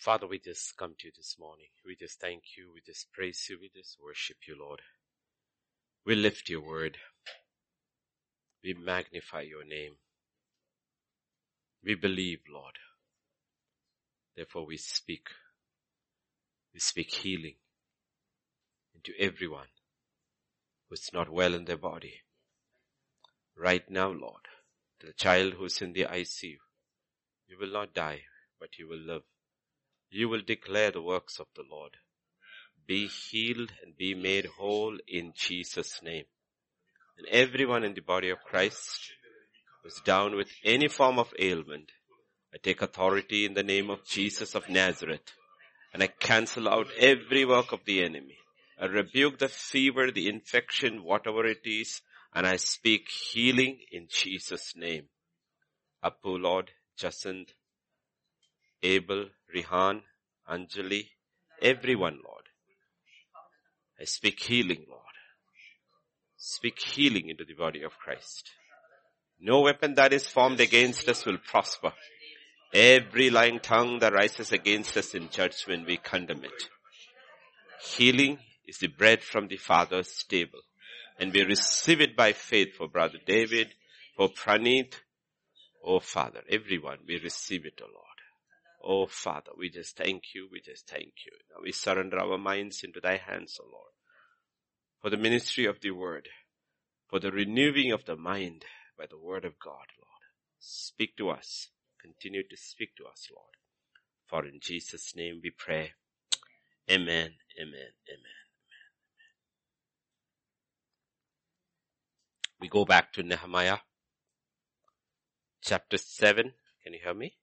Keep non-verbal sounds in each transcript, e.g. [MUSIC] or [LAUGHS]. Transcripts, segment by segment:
Father, we just come to you this morning. We just thank you. We just praise you. We just worship you, Lord. We lift your word. We magnify your name. We believe, Lord. Therefore we speak. We speak healing into everyone who's not well in their body. Right now, Lord, to the child who's in the ICU, you will not die, but you will live. You will declare the works of the Lord. Be healed and be made whole in Jesus' name. And everyone in the body of Christ who's down with any form of ailment, I take authority in the name of Jesus of Nazareth and I cancel out every work of the enemy. I rebuke the fever, the infection, whatever it is, and I speak healing in Jesus' name. Apu Lord, Jacinth, Abel, Rihan, Anjali, everyone Lord. I speak healing Lord. Speak healing into the body of Christ. No weapon that is formed against us will prosper. Every lying tongue that rises against us in judgment, we condemn it. Healing is the bread from the Father's table. And we receive it by faith for Brother David, for Pranit. Oh Father, everyone, we receive it, O oh Lord. Oh Father, we just thank you, we just thank you. Now we surrender our minds into thy hands, O oh Lord. For the ministry of the word, for the renewing of the mind by the word of God, Lord. Speak to us. Continue to speak to us, Lord. For in Jesus' name we pray. Amen, amen, amen, amen. We go back to Nehemiah chapter 7. Can you hear me?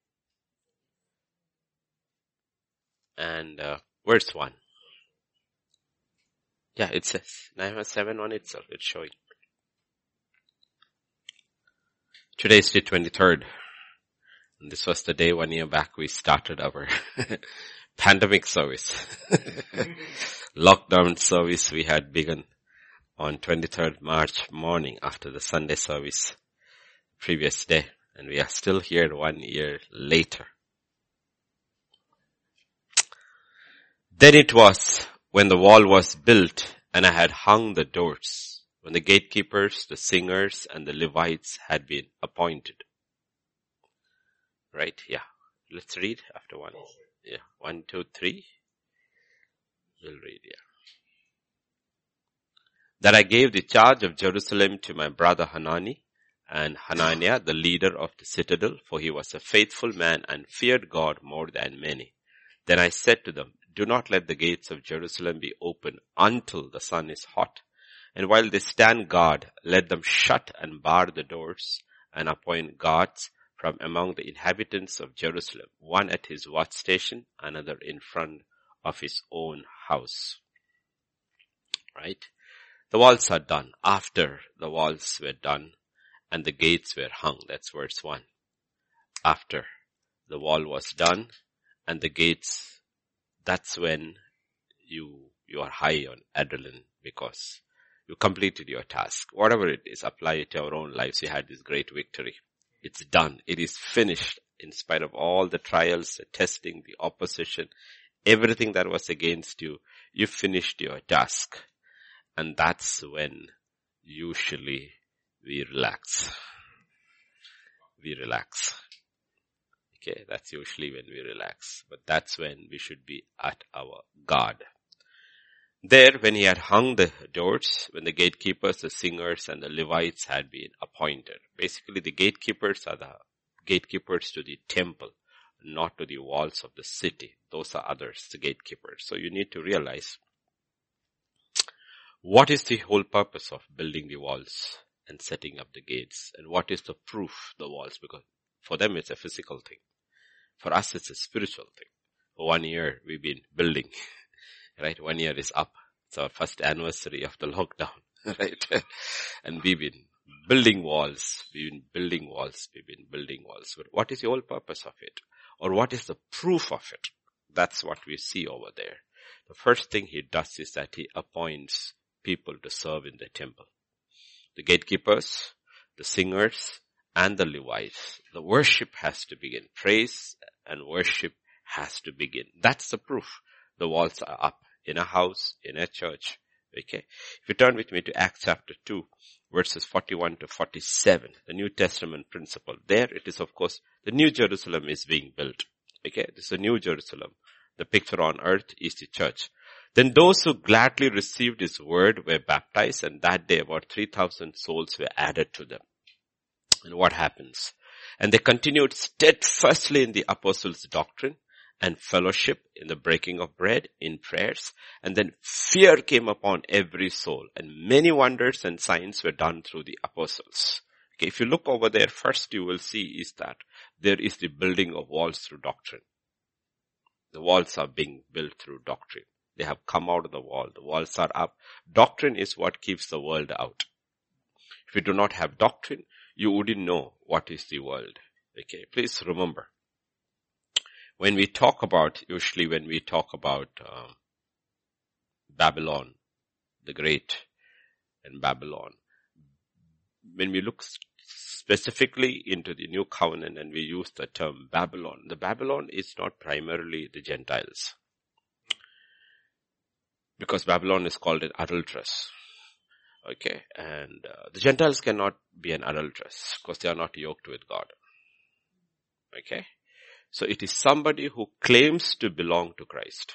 And uh, verse 1. Yeah, it says Nehemiah 7 1 itself. It's showing. Today is the 23rd. And this was the day one year back we started our [LAUGHS] pandemic service. [LAUGHS] Lockdown service we had begun on 23rd March morning after the Sunday service previous day. And we are still here one year later. Then it was when the wall was built and I had hung the doors, when the gatekeepers, the singers, and the Levites had been appointed. Right? Yeah. Let's read after one. Yeah. One, two, three. We'll read, yeah that I gave the charge of Jerusalem to my brother Hanani and Hananiah, the leader of the citadel, for he was a faithful man and feared God more than many. Then I said to them, do not let the gates of Jerusalem be open until the sun is hot. And while they stand guard, let them shut and bar the doors and appoint guards from among the inhabitants of Jerusalem, one at his watch station, another in front of his own house. Right? The walls are done. After the walls were done and the gates were hung. That's verse 1. After the wall was done and the gates, that's when you, you are high on adrenaline because you completed your task. Whatever it is, apply it to our own lives. You had this great victory. It's done. It is finished in spite of all the trials, the testing, the opposition, everything that was against you. You finished your task. And that's when usually we relax. We relax. Okay, that's usually when we relax. But that's when we should be at our guard. There, when he had hung the doors, when the gatekeepers, the singers, and the Levites had been appointed. Basically, the gatekeepers are the gatekeepers to the temple, not to the walls of the city. Those are others, the gatekeepers. So you need to realize what is the whole purpose of building the walls and setting up the gates? And what is the proof, the walls? Because for them it's a physical thing. For us it's a spiritual thing. One year we've been building, [LAUGHS] right? One year is up. It's our first anniversary of the lockdown, [LAUGHS] right? and we've been building walls. We've been building walls. We've been building walls. But what is the whole purpose of it? Or what is the proof of it? That's what we see over there. The first thing he does is that he appoints people to serve in the temple. The gatekeepers, the singers, and the Levites. The worship has to begin. Praise and worship has to begin. That's the proof. The walls are up in a house, in a church. Okay. If you turn with me to Acts chapter 2, verses 41 to 47, the New Testament principle. There it is, of course, the New Jerusalem is being built. Okay. This is a New Jerusalem. The picture on earth is the church. Then those who gladly received his word were baptized and that day about 3000 souls were added to them. And what happens? And they continued steadfastly in the apostles' doctrine and fellowship in the breaking of bread, in prayers. And then fear came upon every soul and many wonders and signs were done through the apostles. Okay, if you look over there, first you will see is that there is the building of walls through doctrine. The walls are being built through doctrine. They have come out of the wall. The walls are up. Doctrine is what keeps the world out. If we do not have doctrine, you wouldn't know what is the world. Okay, please remember. When we talk about, usually when we talk about um, Babylon, the Great, and Babylon, when we look specifically into the new covenant and we use the term Babylon, the Babylon is not primarily the Gentiles. Because Babylon is called an adulteress. Okay, and uh, the Gentiles cannot be an adulteress because they are not yoked with God. Okay, so it is somebody who claims to belong to Christ.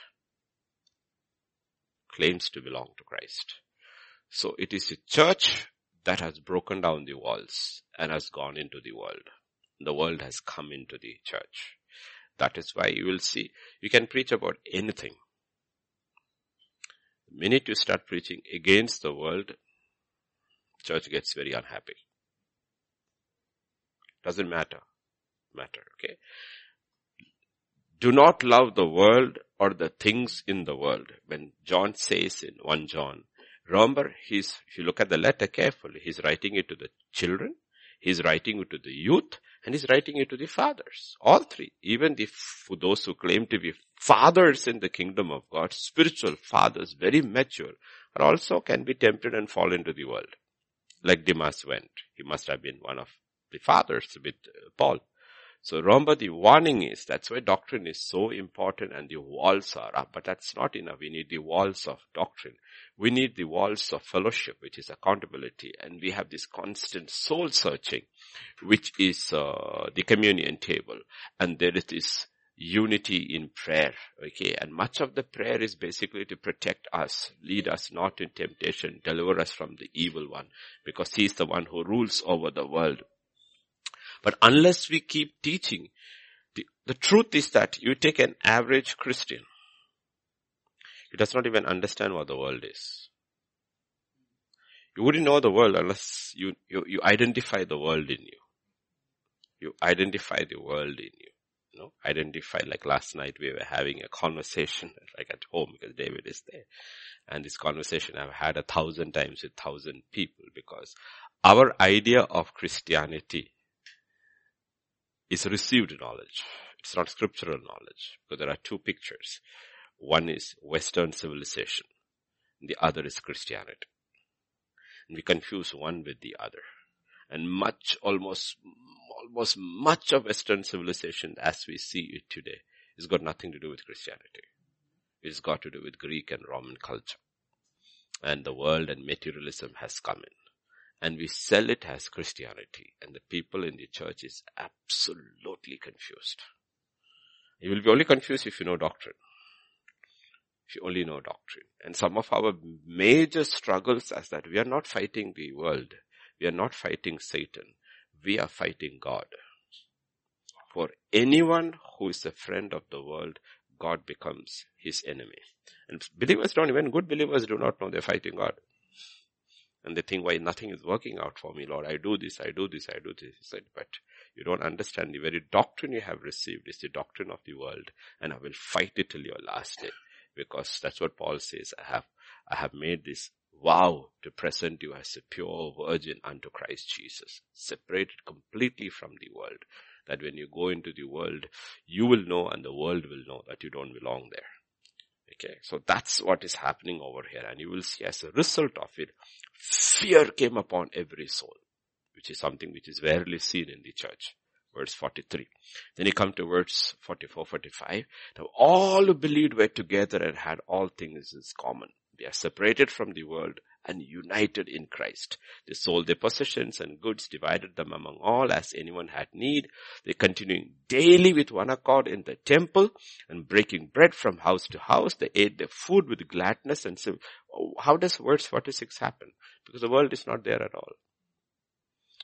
Claims to belong to Christ. So it is a church that has broken down the walls and has gone into the world. The world has come into the church. That is why you will see, you can preach about anything. The minute you start preaching against the world, church gets very unhappy. Doesn't matter. Matter, okay? Do not love the world or the things in the world. When John says in 1 John, remember he's, if you look at the letter carefully, he's writing it to the children, he's writing it to the youth, and he's writing it to the fathers. All three. Even the, for those who claim to be fathers in the kingdom of God, spiritual fathers, very mature, are also can be tempted and fall into the world like Demas went. He must have been one of the fathers with uh, Paul. So remember the warning is, that's why doctrine is so important and the walls are up, but that's not enough. We need the walls of doctrine. We need the walls of fellowship, which is accountability. And we have this constant soul searching, which is uh, the communion table. And there is this unity in prayer. Okay. And much of the prayer is basically to protect us, lead us not in temptation, deliver us from the evil one, because he is the one who rules over the world. But unless we keep teaching, the, the truth is that you take an average Christian, he does not even understand what the world is. You wouldn't know the world unless you, you, you identify the world in you. You identify the world in you you know, identify, like last night we were having a conversation, [LAUGHS] like at home because David is there. And this conversation I've had a thousand times with thousand people because our idea of Christianity is received knowledge. It's not scriptural knowledge because there are two pictures. One is Western civilization. The other is Christianity. And we confuse one with the other. And much, almost almost much of Western civilization as we see it today has got nothing to do with Christianity. It's got to do with Greek and Roman culture. And the world and materialism has come in. And we sell it as Christianity. And the people in the church is absolutely confused. You will be only confused if you know doctrine. If you only know doctrine. And some of our major struggles is that we are not fighting the world. We are not fighting Satan we are fighting God. For anyone who is a friend of the world, God becomes his enemy. And believers don't, even good believers do not know they're fighting God. And they think, why nothing is working out for me, Lord. I do this, I do this, I do this. He said, but you don't understand the very doctrine you have received is the doctrine of the world. And I will fight it till your last day. Because that's what Paul says. I have, I have made this vow to present you as a pure virgin unto Christ Jesus, separated completely from the world. That when you go into the world, you will know and the world will know that you don't belong there. Okay, so that's what is happening over here and you will see as a result of it, fear came upon every soul, which is something which is rarely seen in the church. verse 43. Then you come to verse 44, 45. Now all who believed were together and had all things in common. They are separated from the world and united in Christ. They sold their possessions and goods, divided them among all as anyone had need. They continuing daily with one accord in the temple and breaking bread from house to house. They ate their food with gladness and so oh, how does verse 46 happen? Because the world is not there at all.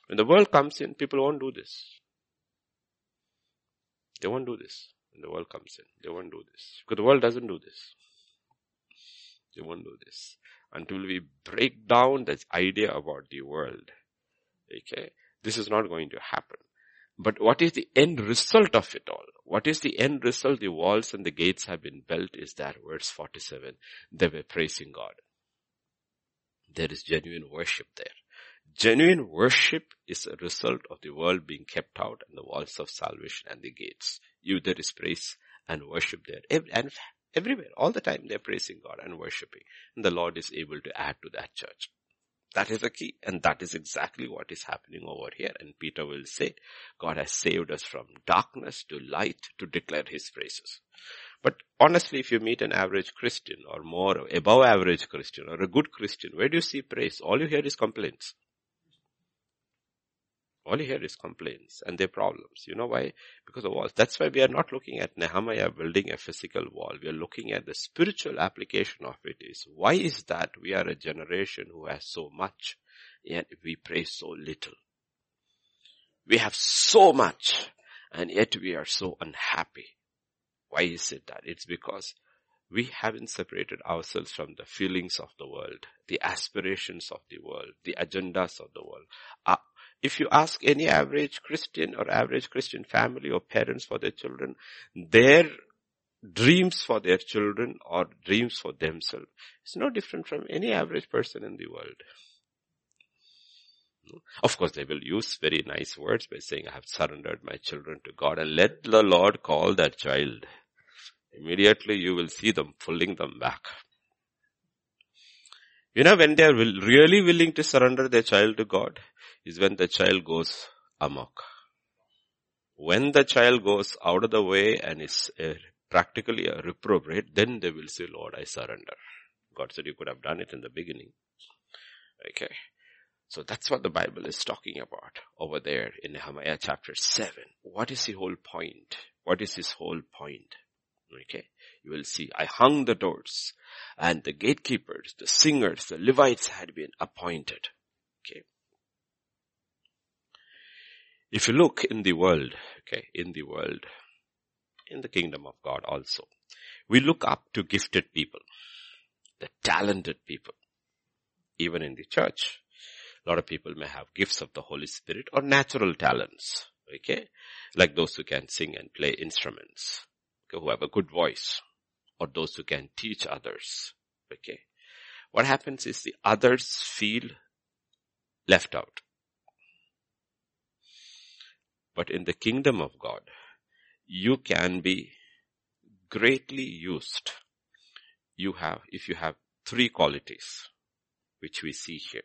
When the world comes in, people won't do this. They won't do this. When the world comes in, they won't do this. Because the world doesn't do this. They won't do this. Until we break down this idea about the world. Okay. This is not going to happen. But what is the end result of it all? What is the end result? The walls and the gates have been built is that verse 47. They were praising God. There is genuine worship there. Genuine worship is a result of the world being kept out and the walls of salvation and the gates. You, there is praise and worship there. And everywhere, all the time, they're praising God and worshiping. And the Lord is able to add to that church. That is the key. And that is exactly what is happening over here. And Peter will say, God has saved us from darkness to light to declare his praises. But honestly, if you meet an average Christian or more above average Christian or a good Christian, where do you see praise? All you hear is complaints. All you hear is complaints and their problems. You know why? Because of walls. That's why we are not looking at Nehemiah building a physical wall. We are looking at the spiritual application of it is why is that we are a generation who has so much yet we pray so little. We have so much and yet we are so unhappy. Why is it that? It's because we haven't separated ourselves from the feelings of the world, the aspirations of the world, the agendas of the world. Uh, if you ask any average Christian or average Christian family or parents for their children, their dreams for their children or dreams for themselves is no different from any average person in the world. Of course, they will use very nice words by saying, I have surrendered my children to God and let the Lord call that child. Immediately you will see them pulling them back. You know, when they are really willing to surrender their child to God, is when the child goes amok. When the child goes out of the way and is uh, practically a reprobate, then they will say, Lord, I surrender. God said you could have done it in the beginning. Okay. So that's what the Bible is talking about over there in Nehemiah chapter 7. What is the whole point? What is his whole point? Okay. You will see, I hung the doors and the gatekeepers, the singers, the Levites had been appointed. Okay. If you look in the world, okay, in the world, in the kingdom of God also, we look up to gifted people, the talented people, even in the church. A lot of people may have gifts of the Holy Spirit or natural talents, okay, like those who can sing and play instruments, okay, who have a good voice, or those who can teach others, okay. What happens is the others feel left out. But in the kingdom of God, you can be greatly used. You have, if you have three qualities, which we see here.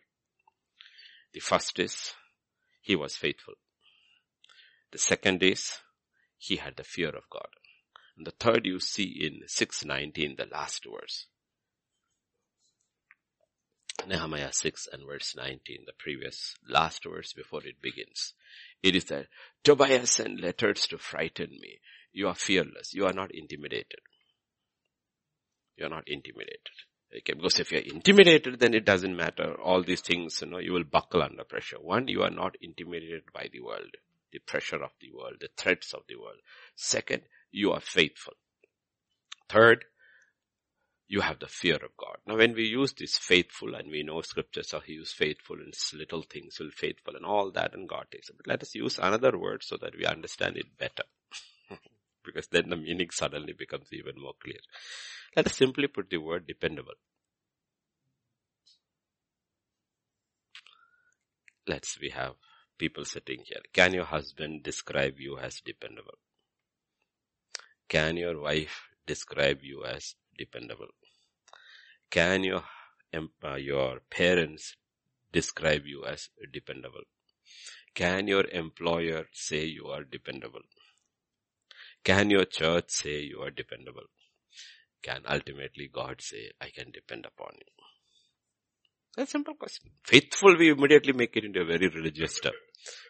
The first is, he was faithful. The second is, he had the fear of God. And the third you see in 619, the last verse. Nehemiah 6 and verse 19, the previous last verse before it begins. It is that Tobiah sent letters to frighten me. You are fearless. You are not intimidated. You are not intimidated. Okay, because if you're intimidated, then it doesn't matter. All these things, you know, you will buckle under pressure. One, you are not intimidated by the world, the pressure of the world, the threats of the world. Second, you are faithful. Third, you have the fear of God. Now when we use this faithful and we know scriptures how he was faithful in little things will faithful and all that and God takes it. But let us use another word so that we understand it better. [LAUGHS] because then the meaning suddenly becomes even more clear. Let us simply put the word dependable. Let's, we have people sitting here. Can your husband describe you as dependable? Can your wife describe you as dependable? Can your, uh, your parents describe you as dependable? Can your employer say you are dependable? Can your church say you are dependable? Can ultimately God say, I can depend upon you? That's a simple question. Faithful, we immediately make it into a very religious term.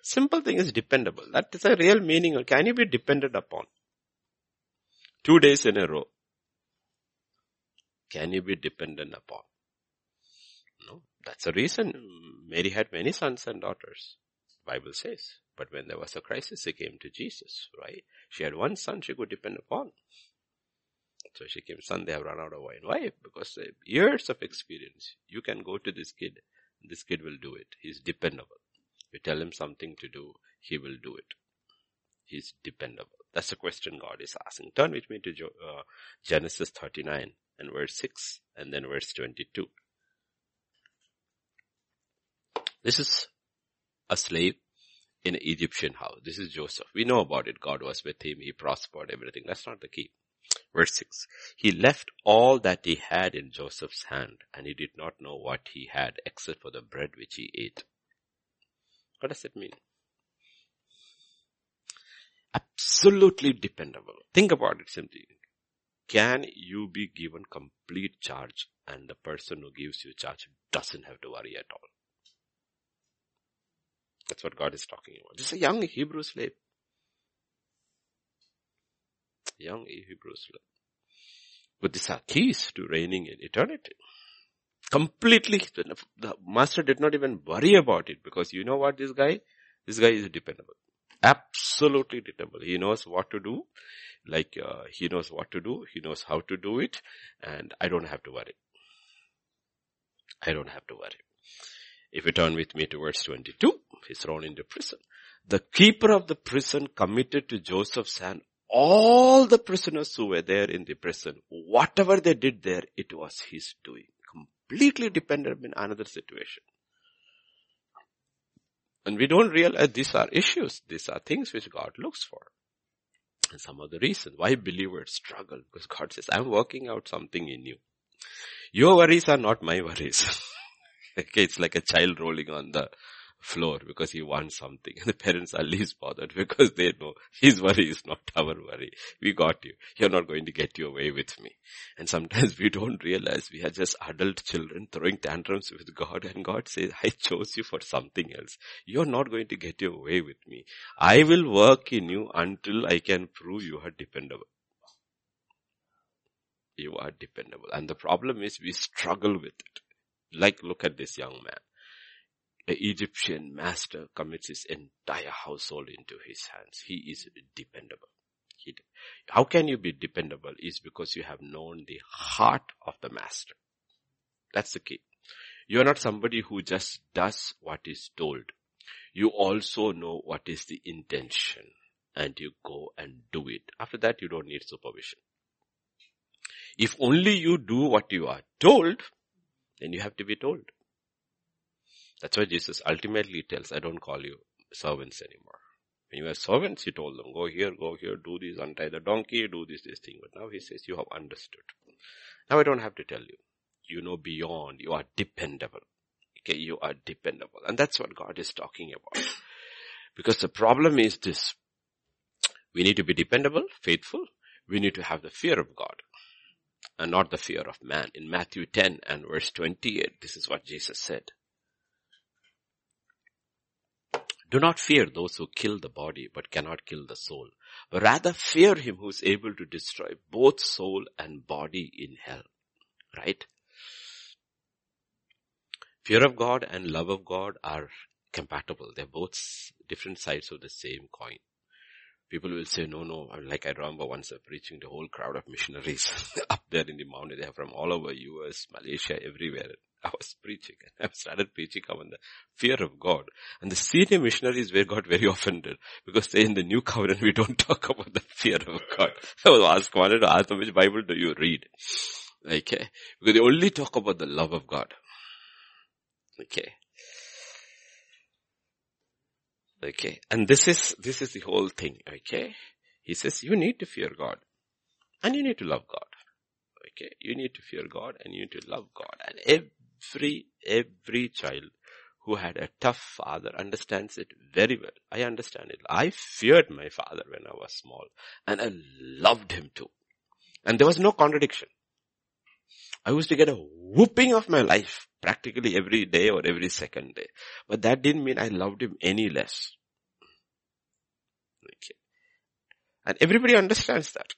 Simple thing is dependable. That is a real meaning. Can you be depended upon? Two days in a row. Can you be dependent upon? No. That's the reason Mary had many sons and daughters. Bible says. But when there was a crisis, she came to Jesus, right? She had one son she could depend upon. So she came, son, they have run out of wine. Why? Because years of experience. You can go to this kid, this kid will do it. He's dependable. You tell him something to do, he will do it. He's dependable. That's the question God is asking. Turn with me to uh, Genesis 39 and verse 6 and then verse 22. This is a slave in an Egyptian house. This is Joseph. We know about it. God was with him. He prospered everything. That's not the key. Verse 6. He left all that he had in Joseph's hand and he did not know what he had except for the bread which he ate. What does it mean? Absolutely dependable. Think about it simply. Can you be given complete charge and the person who gives you charge doesn't have to worry at all? That's what God is talking about. This is a young Hebrew slave. Young Hebrew slave. But these are keys to reigning in eternity. Completely, the master did not even worry about it because you know what this guy, this guy is dependable. Absolutely dependable. He knows what to do. Like, uh, he knows what to do. He knows how to do it. And I don't have to worry. I don't have to worry. If you turn with me to verse 22, he's thrown into prison. The keeper of the prison committed to Joseph's hand all the prisoners who were there in the prison. Whatever they did there, it was his doing. Completely dependent in another situation. And we don't realize these are issues. These are things which God looks for. And some of the reasons why believers struggle because God says, I'm working out something in you. Your worries are not my worries. [LAUGHS] okay, it's like a child rolling on the floor because he wants something. And [LAUGHS] the parents are least bothered because they know his worry is not [LAUGHS] our worry. We got you. You're not going to get you away with me. And sometimes [LAUGHS] we don't realize we are just adult children throwing tantrums with God and God says, I chose you for something else. You're not going to get your way with me. I will work in you until I can prove you are dependable. You are dependable. And the problem is we struggle with it. Like look at this young man the Egyptian master commits his entire household into his hands. He is dependable. He, how can you be dependable is because you have known the heart of the master. That's the key. You are not somebody who just does what is told. You also know what is the intention and you go and do it. After that, you don't need supervision. If only you do what you are told, then you have to be told. That's why Jesus ultimately tells, I don't call you servants anymore. When you were servants, he told them, go here, go here, do this, untie the donkey, do this, this thing. But now he says, you have understood. Now I don't have to tell you. You know beyond, you are dependable. Okay, you are dependable. And that's what God is talking about. Because the problem is this. We need to be dependable, faithful. We need to have the fear of God and not the fear of man. In Matthew 10 and verse 28, this is what Jesus said. Do not fear those who kill the body but cannot kill the soul, but rather fear him who is able to destroy both soul and body in hell. Right? Fear of God and love of God are compatible. They're both different sides of the same coin. People will say, no, no, like I remember once preaching the whole crowd of missionaries [LAUGHS] up there in the mountain. They are from all over US, Malaysia, everywhere. I was [LAUGHS] preaching. and I started preaching on the fear of God. And the senior missionaries were got very offended because they in the new covenant we don't [LAUGHS] talk about the fear of God. I was asked, wanted to ask them which Bible do you read? Okay. Because they only talk about the love of God. Okay. Okay. And this is, this is the whole thing. Okay. He says you need to fear God and you need to love God. Okay. You need to fear God and you need to love God. And every, every every child who had a tough father understands it very well. I understand it. I feared my father when I was small and I loved him too. And there was no contradiction. I used to get a whooping of my life practically every day or every second day. But that didn't mean I loved him any less. Okay. And everybody understands that.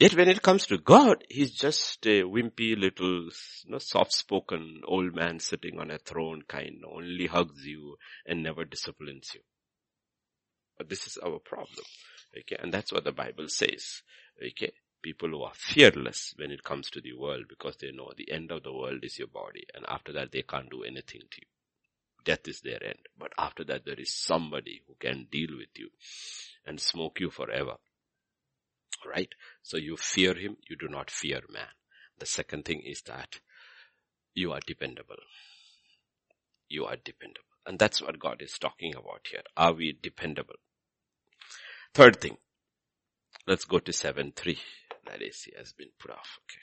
Yet when it comes to God, He's just a wimpy little, you know, soft-spoken old man sitting on a throne kind, only hugs you and never disciplines you. But this is our problem. Okay, and that's what the Bible says. Okay, people who are fearless when it comes to the world because they know the end of the world is your body and after that they can't do anything to you. Death is their end. But after that there is somebody who can deal with you and smoke you forever. Right? So you fear him, you do not fear man. The second thing is that you are dependable. You are dependable. And that's what God is talking about here. Are we dependable? Third thing. Let's go to 7-3. That AC has been put off. Okay.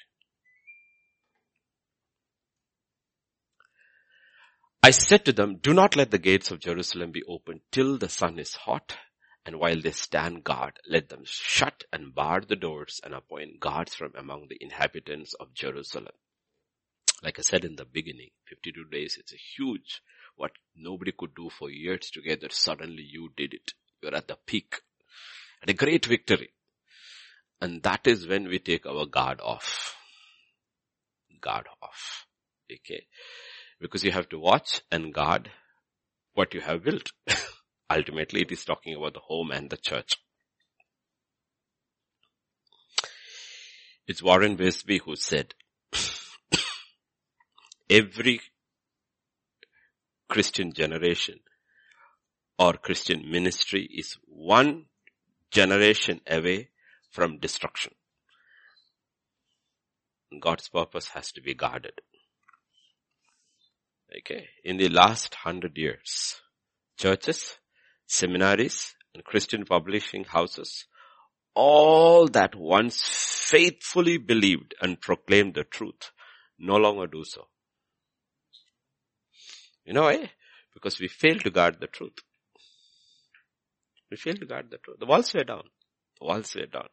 I said to them, do not let the gates of Jerusalem be opened till the sun is hot and while they stand guard, let them shut and bar the doors and appoint guards from among the inhabitants of Jerusalem. Like I said in the beginning, 52 days, it's a huge, what nobody could do for years together. Suddenly you did it. You're at the peak. And a great victory. And that is when we take our guard off. Guard off. Okay. Because you have to watch and guard what you have built. [LAUGHS] Ultimately, it is talking about the home and the church. It's Warren Wiersbe who said, every Christian generation or Christian ministry is one generation away from destruction. God's purpose has to be guarded. Okay. In the last hundred years, churches seminaries and Christian publishing houses, all that once faithfully believed and proclaimed the truth no longer do so. You know why? Because we fail to guard the truth. We fail to guard the truth. The walls were down. The walls were down.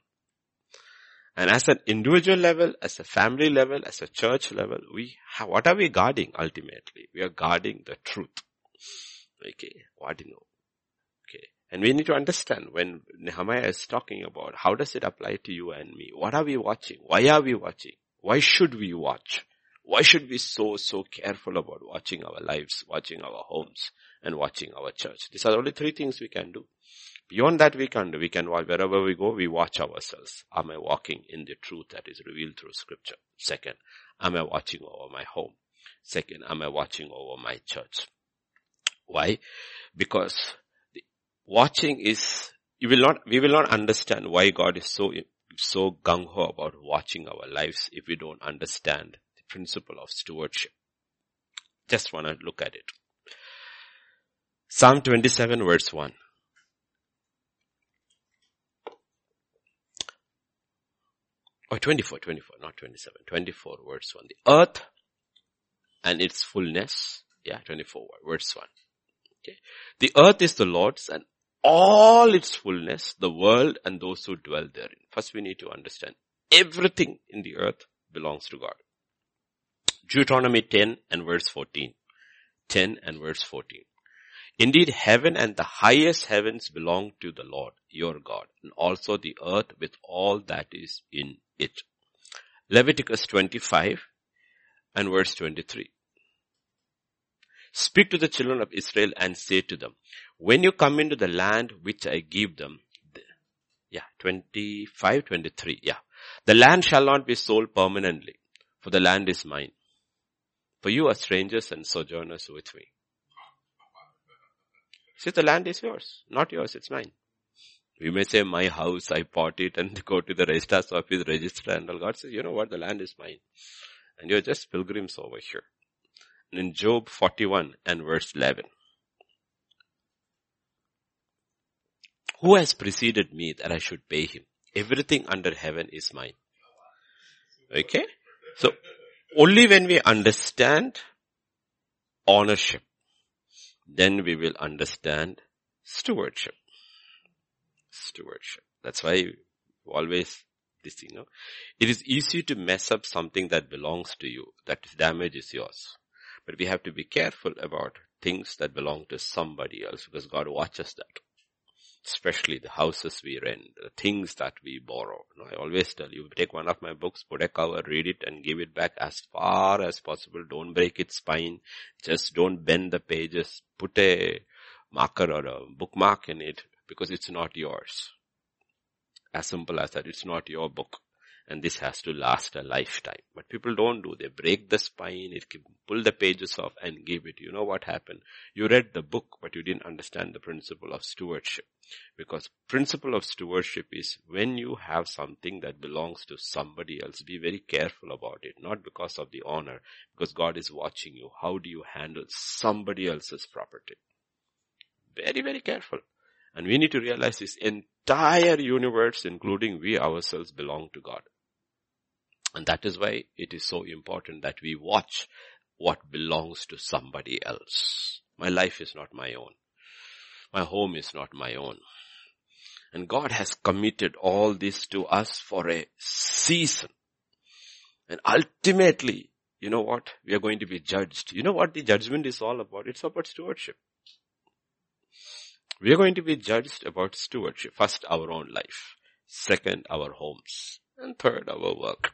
And as an individual level, as a family level, as a church level, we have, what are we guarding ultimately? We are guarding the truth. Okay. What do you know? And we need to understand when Nehemiah is talking about how does it apply to you and me? What are we watching? Why are we watching? Why should we watch? Why should we so, so careful about watching our lives, watching our homes, and watching our church? These are only three things we can do. Beyond that we can do. We can, watch wherever we go, we watch ourselves. Am I walking in the truth that is revealed through scripture? Second, am I watching over my home? Second, am I watching over my church? Why? Because watching is, you will not, we will not understand why God is so, so gung-ho about watching our lives if we don't understand the principle of stewardship. Just want to look at it. Psalm 27 verse 1. Or 24, 24, not 27, 24 verse 1. The earth and its fullness, yeah, 24 verse 1. Okay. The earth is the Lord's and all its fullness, the world and those who dwell therein. First we need to understand everything in the earth belongs to God. Deuteronomy 10 and verse 14. 10 and verse 14. Indeed, heaven and the highest heavens belong to the Lord, your God, and also the earth with all that is in it. Leviticus 25 and verse 23. Speak to the children of Israel and say to them, when you come into the land which I give them, yeah, 25, 23, yeah. The land shall not be sold permanently, for the land is mine. For you are strangers and sojourners with me. See, the land is yours, not yours, it's mine. We may say, my house, I bought it and go to the registrar's office, register and all. God says, you know what, the land is mine. And you're just pilgrims over here. And in Job 41 and verse 11, Who has preceded me that I should pay him? Everything under heaven is mine. Okay? So, only when we understand ownership, then we will understand stewardship. Stewardship. That's why always this, you know, it is easy to mess up something that belongs to you, that damage is yours. But we have to be careful about things that belong to somebody else because God watches that. Especially the houses we rent, the things that we borrow. You know, I always tell you, take one of my books, put a cover, read it and give it back as far as possible. Don't break its spine. Just don't bend the pages. Put a marker or a bookmark in it because it's not yours. As simple as that. It's not your book. And this has to last a lifetime. But people don't do. They break the spine, it pull the pages off and give it. You know what happened? You read the book, but you didn't understand the principle of stewardship. Because principle of stewardship is when you have something that belongs to somebody else, be very careful about it. Not because of the honor, because God is watching you. How do you handle somebody else's property? Very, very careful. And we need to realize this entire universe, including we ourselves, belong to God. And that is why it is so important that we watch what belongs to somebody else. My life is not my own. My home is not my own. And God has committed all this to us for a season. And ultimately, you know what? We are going to be judged. You know what the judgment is all about? It's about stewardship. We are going to be judged about stewardship. First, our own life. Second, our homes. And third, our work.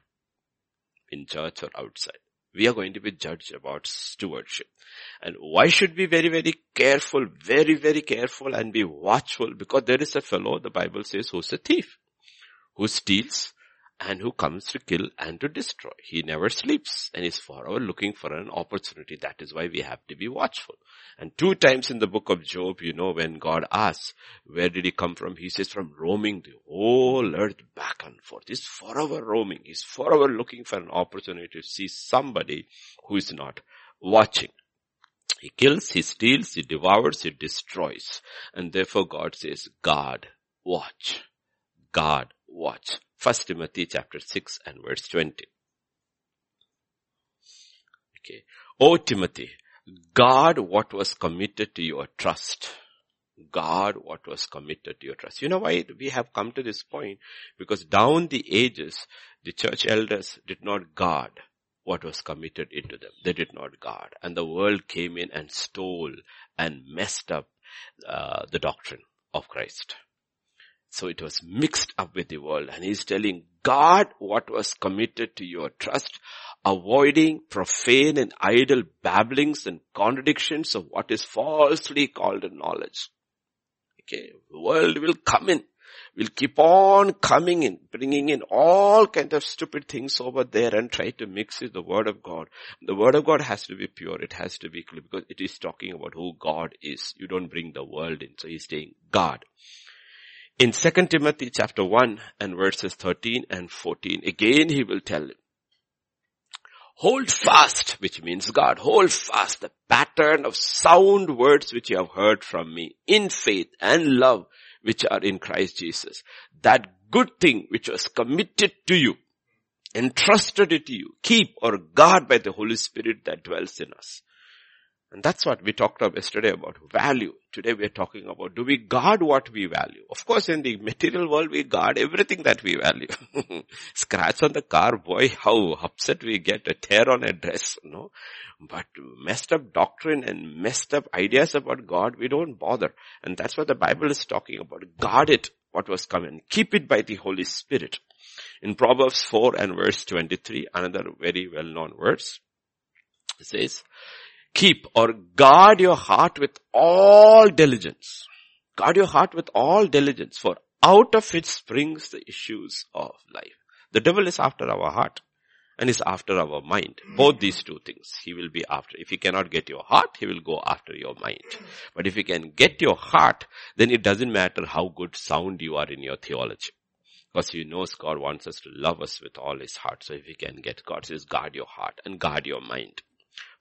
In church or outside. We are going to be judged about stewardship. And why should we be very, very careful, very, very careful and be watchful? Because there is a fellow, the Bible says, who's a thief. Who steals, and who comes to kill and to destroy. He never sleeps and is forever looking for an opportunity. That is why we have to be watchful. And two times in the book of Job, you know, when God asks, where did he come from? He says from roaming the whole earth back and forth. He's forever roaming. He's forever looking for an opportunity to see somebody who is not watching. He kills, he steals, he devours, he destroys. And therefore God says, God, watch. God, watch. First Timothy chapter 6 and verse 20. Okay. O Timothy, guard what was committed to your trust. Guard what was committed to your trust. You know why we have come to this point? Because down the ages, the church elders did not guard what was committed into them. They did not guard. And the world came in and stole and messed up uh, the doctrine of Christ. So it was mixed up with the world and he's telling God what was committed to your trust, avoiding profane and idle babblings and contradictions of what is falsely called knowledge. Okay, the world will come in, will keep on coming in, bringing in all kind of stupid things over there and try to mix with the word of God. The word of God has to be pure, it has to be clear because it is talking about who God is. You don't bring the world in. So he's saying God. In 2 Timothy chapter 1 and verses 13 and 14, again he will tell him, hold fast, which means God, hold fast the pattern of sound words which you have heard from me in faith and love which are in Christ Jesus. That good thing which was committed to you, entrusted it to you, keep or guard by the Holy Spirit that dwells in us. And that's what we talked about yesterday about value. Today we are talking about do we guard what we value? Of course in the material world we guard everything that we value. [LAUGHS] Scratch on the car, boy, how upset we get, a tear on a dress, no? But messed up doctrine and messed up ideas about God, we don't bother. And that's what the Bible is talking about. Guard it, what was coming. Keep it by the Holy Spirit. In Proverbs 4 and verse 23, another very well known verse, it says, keep or guard your heart with all diligence. Guard your heart with all diligence for out of it springs the issues of life. The devil is after our heart and is after our mind. Both these two things he will be after. If he cannot get your heart, he will go after your mind. But if he can get your heart, then it doesn't matter how good sound you are in your theology. Because he knows God wants us to love us with all his heart. So if he can get God says guard your heart and guard your mind.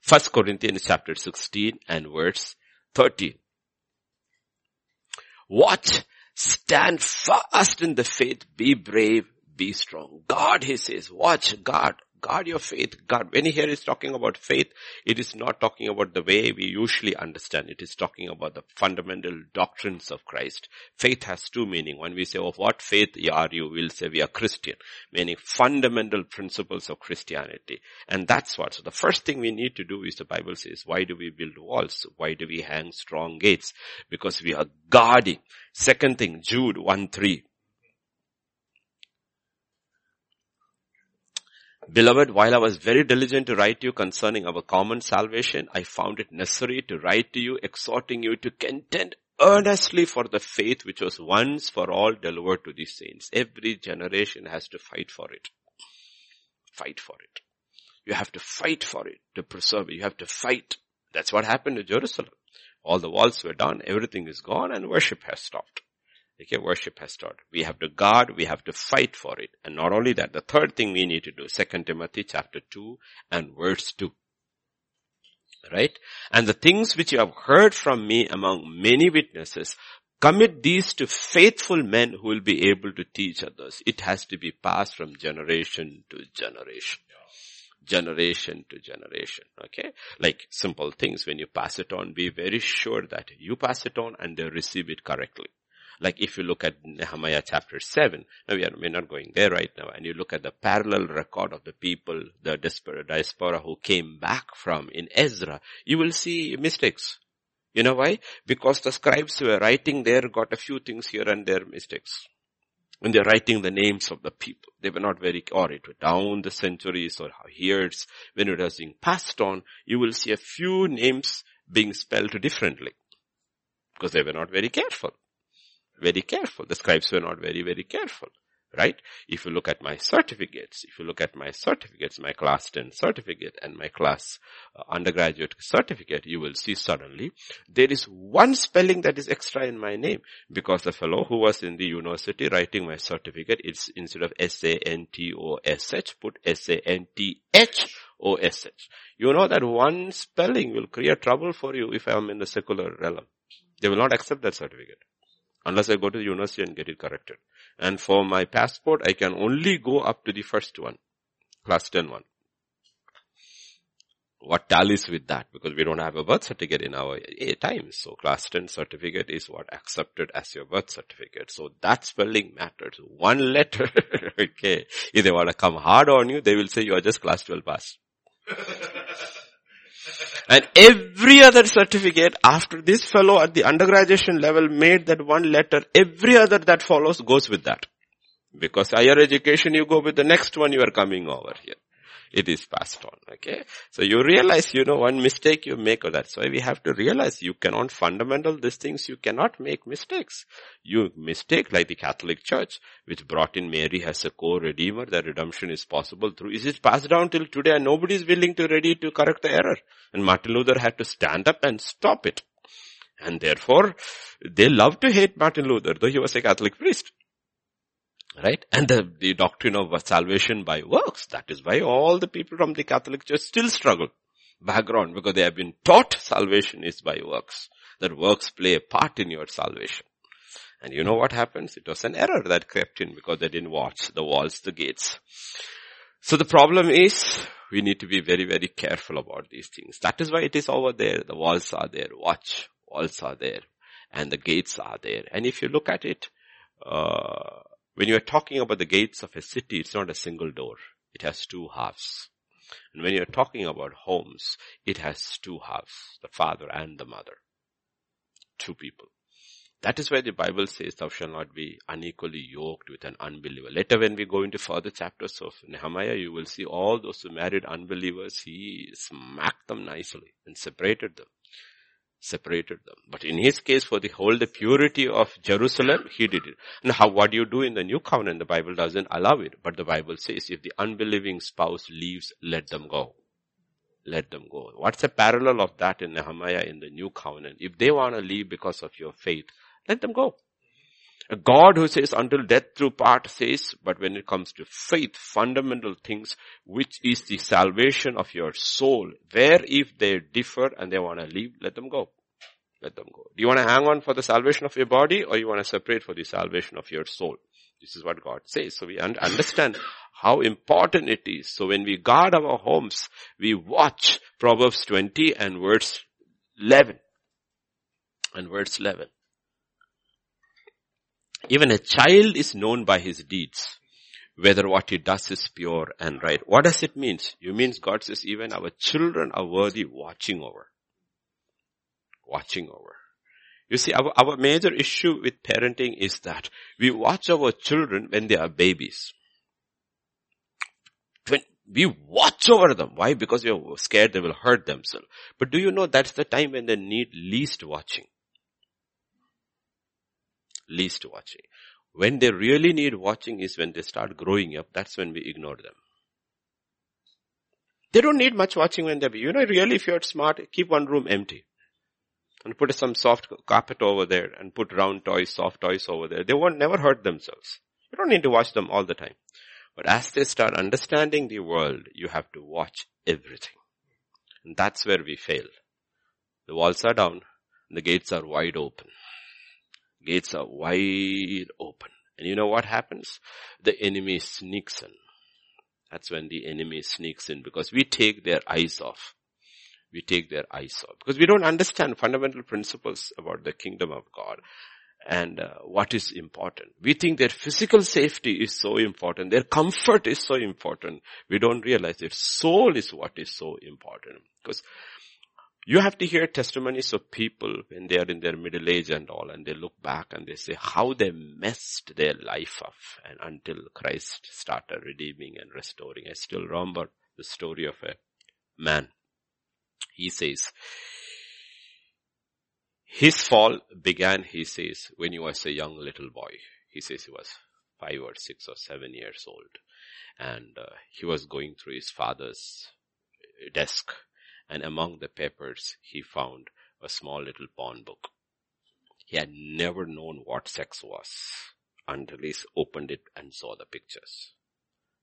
First Corinthians chapter 16 and verse 13. Watch, stand fast in the faith, be brave, be strong. God, he says, watch, God, Guard your faith. Guard. When he here is talking about faith, it is not talking about the way we usually understand. It is talking about the fundamental doctrines of Christ. Faith has two meaning. When we say, of what faith are you? We'll say we are Christian. Meaning fundamental principles of Christianity. And that's what. So the first thing we need to do is the Bible says, why do we build walls? Why do we hang strong gates? Because we are guarding. Second thing, Jude 1 3. Beloved, while I was very diligent to write to you concerning our common salvation, I found it necessary to write to you, exhorting you to contend earnestly for the faith which was once for all delivered to the saints. Every generation has to fight for it. Fight for it. You have to fight for it to preserve it. You have to fight. That's what happened to Jerusalem. All the walls were done, everything is gone and worship has stopped. Okay, worship has started. We have to guard, we have to fight for it. And not only that, the third thing we need to do, 2 Timothy chapter 2 and verse 2. Right? And the things which you have heard from me among many witnesses, commit these to faithful men who will be able to teach others. It has to be passed from generation to generation generation to generation. Okay. Like simple things. When you pass it on, be very sure that you pass it on and they receive it correctly. Like if you look at Nehemiah chapter 7, now we are, we're not going there right now, and you look at the parallel record of the people, the diaspora who came back from in Ezra, you will see mistakes. You know why? Because the scribes who were writing there got a few things here and there mistakes. When they're writing the names of the people, they were not very, or it was down the centuries or years, when it was being passed on, you will see a few names being spelled differently. Because they were not very careful very careful. The scribes were not very, very careful. Right? If you look at my certificates, if you look at my certificates, my class 10 certificate and my class uh, undergraduate certificate, you will see suddenly there is one spelling that is extra in my name because the fellow who was in the university writing my certificate, it's instead of S-A-N-T-O-S-H, put S-A-N-T-H-O-S-H. You know that one spelling will create trouble for you if I am in the secular realm. They will not accept that certificate unless I go to the university and get it corrected. And for my passport, I can only go up to the first one, class 10 one. What tallies with that? Because we don't have a birth certificate in our time. So class 10 certificate is what accepted as your birth certificate. So that spelling matters. One letter, [LAUGHS] okay. If they want to come hard on you, they will say you are just class 12 pass. [LAUGHS] And every other certificate after this fellow at the undergraduation level made that one letter, every other that follows goes with that. Because higher education, you go with the next one you are coming over here it is passed on. Okay. So you realize, you know, one mistake you make or that's why we have to realize you cannot fundamental these things, you cannot make mistakes. You mistake like the Catholic Church, which brought in Mary as a co-redeemer, that redemption is possible through, is it passed down till today and nobody is willing to ready to correct the error. And Martin Luther had to stand up and stop it. And therefore, they love to hate Martin Luther, though he was a Catholic priest. Right? And the, the doctrine of salvation by works. That is why all the people from the Catholic Church still struggle. Background, because they have been taught salvation is by works. That works play a part in your salvation. And you know what happens? It was an error that crept in because they didn't watch the walls, the gates. So the problem is, we need to be very, very careful about these things. That is why it is over there. The walls are there. Watch. Walls are there. And the gates are there. And if you look at it, uh, when you are talking about the gates of a city, it's not a single door. It has two halves. And when you're talking about homes, it has two halves, the father and the mother. Two people. That is why the Bible says thou shalt not be unequally yoked with an unbeliever. Later when we go into further chapters of Nehemiah, you will see all those who married unbelievers, he smacked them nicely and separated them separated them. But in his case, for the whole the purity of Jerusalem, he did it. And how, what do you do in the new covenant? The Bible doesn't allow it. But the Bible says, if the unbelieving spouse leaves, let them go. Let them go. What's a parallel of that in Nehemiah in the new covenant? If they want to leave because of your faith, let them go. A God who says until death through part says, but when it comes to faith, fundamental things, which is the salvation of your soul, where if they differ and they want to leave, let them go. Let them go. Do you want to hang on for the salvation of your body or you want to separate for the salvation of your soul? This is what God says. So we understand how important it is. So when we guard our homes, we watch Proverbs 20 and verse 11. And verse 11. Even a child is known by his deeds, whether what he does is pure and right. What does it mean? You means God says even our children are worthy watching over. Watching over. You see, our, our major issue with parenting is that we watch our children when they are babies. When we watch over them. Why? Because we are scared they will hurt themselves. But do you know that's the time when they need least watching? Least watching. When they really need watching is when they start growing up. That's when we ignore them. They don't need much watching when they're, you know, really if you're smart, keep one room empty and put some soft carpet over there and put round toys, soft toys over there. They won't never hurt themselves. You don't need to watch them all the time. But as they start understanding the world, you have to watch everything. And that's where we fail. The walls are down the gates are wide open. Gates are wide open. And you know what happens? The enemy sneaks in. That's when the enemy sneaks in because we take their eyes off we take their eyes off. Because we don't understand fundamental principles about the kingdom of God and uh, what is important. We think their physical safety is so important. Their comfort is so important. We don't realize their soul is what is so important. Because you have to hear testimonies of people when they are in their middle age and all and they look back and they say how they messed their life up and until Christ started redeeming and restoring. I still remember the story of a man he says, his fall began, he says, when he was a young little boy. He says he was five or six or seven years old. And uh, he was going through his father's desk. And among the papers, he found a small little pawn book. He had never known what sex was until he opened it and saw the pictures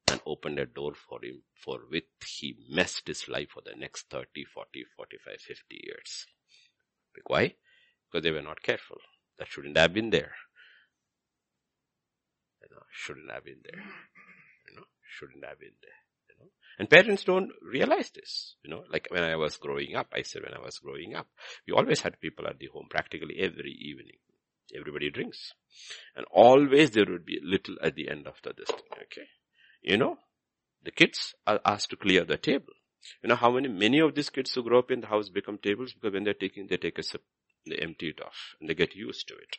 and opened a door for him for which he messed his life for the next 30, 40, 45, 50 years. Why? Because they were not careful. That shouldn't have been there. You know, shouldn't have been there. You know, shouldn't have been there. You know, and parents don't realize this. You know, like when I was growing up, I said when I was growing up, we always had people at the home practically every evening. Everybody drinks. And always there would be a little at the end after this. Okay you know, the kids are asked to clear the table. You know how many, many of these kids who grow up in the house become tables because when they're taking, they take a sip, they empty it off and they get used to it.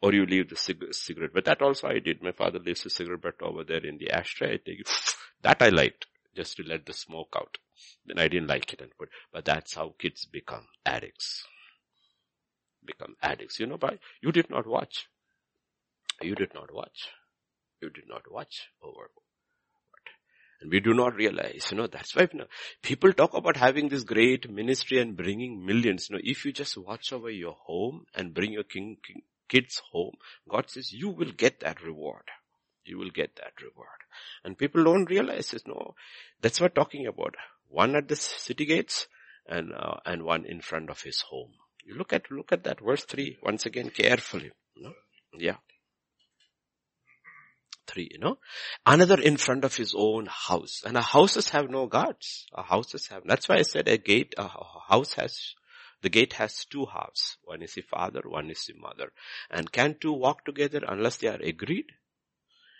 Or you leave the cig- cigarette. But that also I did. My father leaves the cigarette butt over there in the ashtray. I take it. [LAUGHS] That I liked just to let the smoke out. Then I didn't like it and put, but that's how kids become addicts. Become addicts. You know, but you did not watch. You did not watch. You did not watch over and we do not realize, you know, that's why you know, people talk about having this great ministry and bringing millions. You know, if you just watch over your home and bring your king, king, kids home, God says you will get that reward. You will get that reward. And people don't realize this. No, that's what talking about. One at the city gates and, uh, and one in front of his home. You look at, look at that verse three once again carefully. Yeah three, you know. Another in front of his own house. And our houses have no guards. Our houses have, that's why I said a gate, a house has, the gate has two halves. One is the father, one is the mother. And can two walk together unless they are agreed?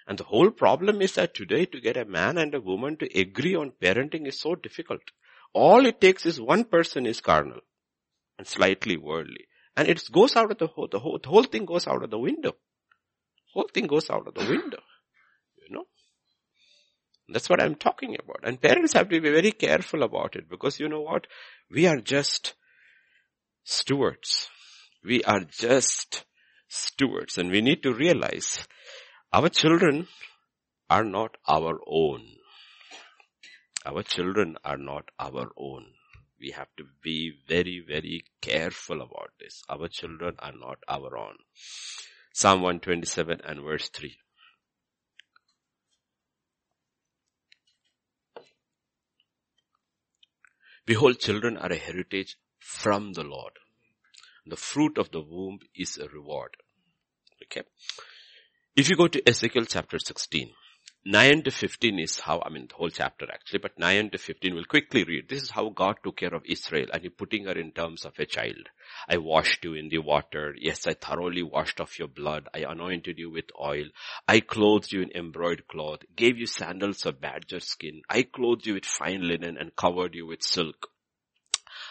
And the whole problem is that today to get a man and a woman to agree on parenting is so difficult. All it takes is one person is carnal and slightly worldly. And it goes out of the whole, the whole, the whole thing goes out of the window. Whole thing goes out of the window. That's what I'm talking about. And parents have to be very careful about it because you know what? We are just stewards. We are just stewards and we need to realize our children are not our own. Our children are not our own. We have to be very, very careful about this. Our children are not our own. Psalm 127 and verse 3. Behold, children are a heritage from the Lord. The fruit of the womb is a reward. Okay. If you go to Ezekiel chapter 16, 9 to 15 is how, I mean, the whole chapter actually, but 9 to 15 we'll quickly read. This is how God took care of Israel and he putting her in terms of a child. I washed you in the water. Yes, I thoroughly washed off your blood. I anointed you with oil. I clothed you in embroidered cloth, gave you sandals of badger skin. I clothed you with fine linen and covered you with silk.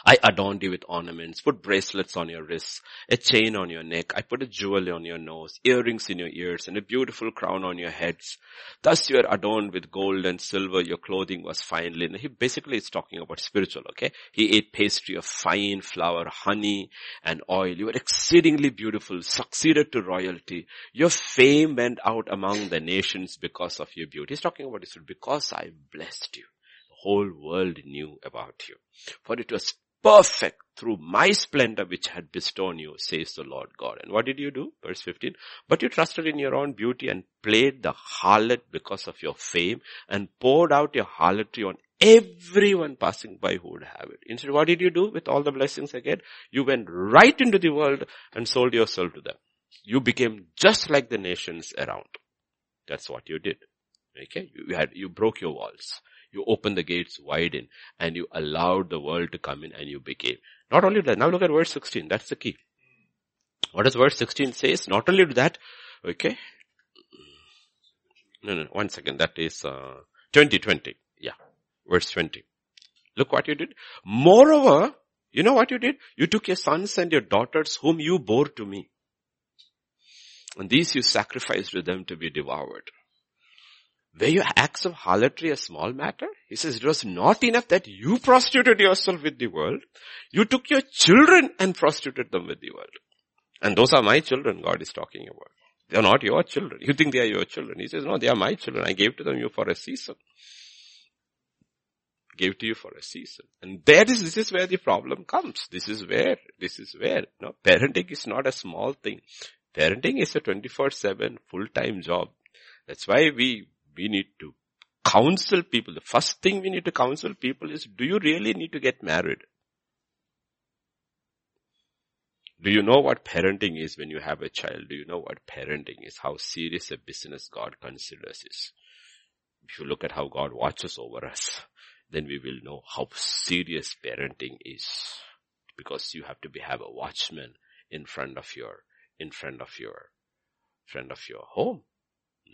I adorned you with ornaments, put bracelets on your wrists, a chain on your neck. I put a jewel on your nose, earrings in your ears, and a beautiful crown on your heads. Thus you are adorned with gold and silver. Your clothing was fine linen. He basically is talking about spiritual, okay? He ate pastry of fine flour, honey, and oil. You were exceedingly beautiful, succeeded to royalty. Your fame went out among the nations because of your beauty. He's talking about this because I blessed you. The whole world knew about you. For it was perfect through my splendor which had bestowed on you, says the Lord God. And what did you do? Verse 15. But you trusted in your own beauty and played the harlot because of your fame and poured out your harlotry on everyone passing by who would have it. Instead, what did you do with all the blessings I again? You went right into the world and sold yourself to them. You became just like the nations around. That's what you did. Okay? You had, you broke your walls. You opened the gates wide in and you allowed the world to come in and you became. Not only that, now look at verse 16. That's the key. What does verse 16 says? Not only that, okay. No, no, one second. That is, uh, 20, 20. Yeah. Verse 20. Look what you did. Moreover, you know what you did? You took your sons and your daughters whom you bore to me. And these you sacrificed to them to be devoured. Were your acts of harlotry a small matter? He says it was not enough that you prostituted yourself with the world. You took your children and prostituted them with the world. And those are my children God is talking about. They are not your children. You think they are your children. He says, no, they are my children. I gave to them you for a season. Gave to you for a season. And that is, this is where the problem comes. This is where, this is where, no, parenting is not a small thing. Parenting is a 24-7 full-time job. That's why we we need to counsel people. The first thing we need to counsel people is, do you really need to get married? Do you know what parenting is when you have a child? Do you know what parenting is? How serious a business God considers is? If you look at how God watches over us, then we will know how serious parenting is. Because you have to be, have a watchman in front of your, in front of your, front of your home.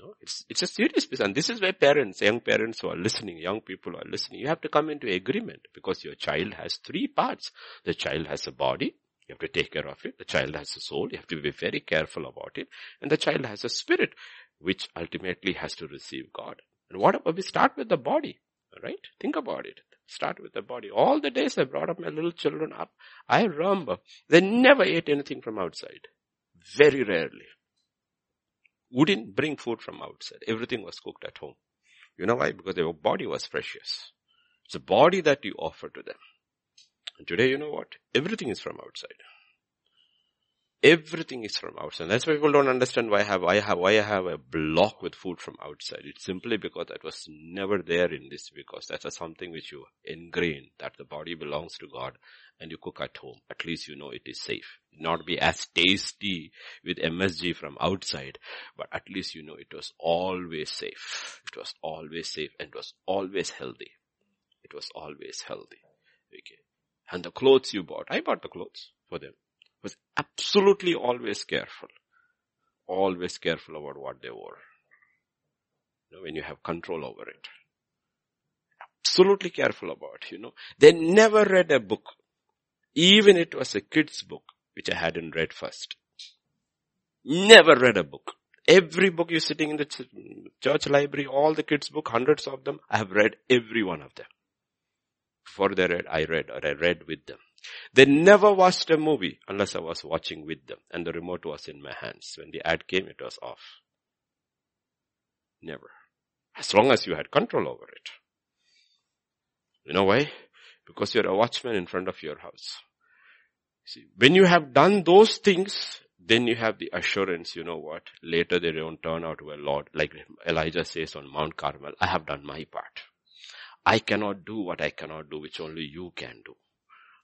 No, it's, it's a serious business. And this is where parents, young parents who are listening, young people are listening, you have to come into agreement because your child has three parts. The child has a body. You have to take care of it. The child has a soul. You have to be very careful about it. And the child has a spirit, which ultimately has to receive God. And what about we start with the body? Right? Think about it. Start with the body. All the days I brought up my little children up, I remember they never ate anything from outside. Very rarely wouldn't bring food from outside. Everything was cooked at home. You know why? Because their body was precious. It's a body that you offer to them. And today, you know what? Everything is from outside. Everything is from outside. That's why people don't understand why I have, I have, why I have a block with food from outside. It's simply because that was never there in this because that's a something which you ingrain that the body belongs to God and you cook at home. At least you know it is safe. Not be as tasty with MSG from outside, but at least you know it was always safe. It was always safe and was always healthy. It was always healthy. Okay. And the clothes you bought, I bought the clothes for them was absolutely always careful. Always careful about what they wore. You know, when you have control over it. Absolutely careful about, you know. They never read a book. Even it was a kid's book, which I hadn't read first. Never read a book. Every book you're sitting in the church library, all the kids' book, hundreds of them, I have read every one of them. Before they read, I read or I read with them. They never watched a movie unless I was watching with them and the remote was in my hands. When the ad came, it was off. Never. As long as you had control over it. You know why? Because you're a watchman in front of your house. See, when you have done those things, then you have the assurance, you know what, later they don't turn out well, Lord, like Elijah says on Mount Carmel, I have done my part. I cannot do what I cannot do, which only you can do.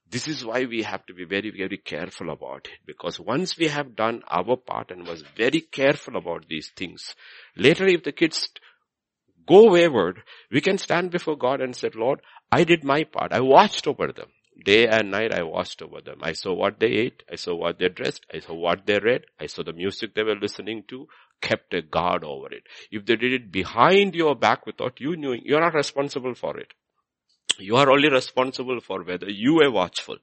This is why we have to be very, very careful about it. Because once we have done our part and was very careful about these things, later if the kids go wayward, we can stand before God and say, Lord, I did my part. I watched over them. Day and night I watched over them. I saw what they ate. I saw what they dressed. I saw what they read. I saw the music they were listening to. Kept a guard over it. If they did it behind your back without you knowing, you're not responsible for it. You are only responsible for whether you were watchful.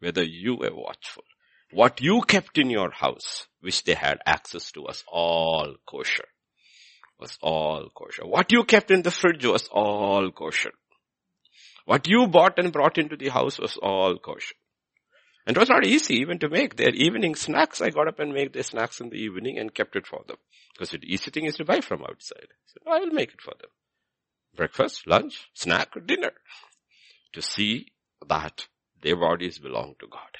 Whether you were watchful. What you kept in your house, which they had access to was all kosher. Was all kosher. What you kept in the fridge was all kosher. What you bought and brought into the house was all kosher. And it was not easy even to make their evening snacks. I got up and made their snacks in the evening and kept it for them. Because the easy thing is to buy from outside. So I will make it for them. Breakfast, lunch, snack, dinner. To see that their bodies belong to God.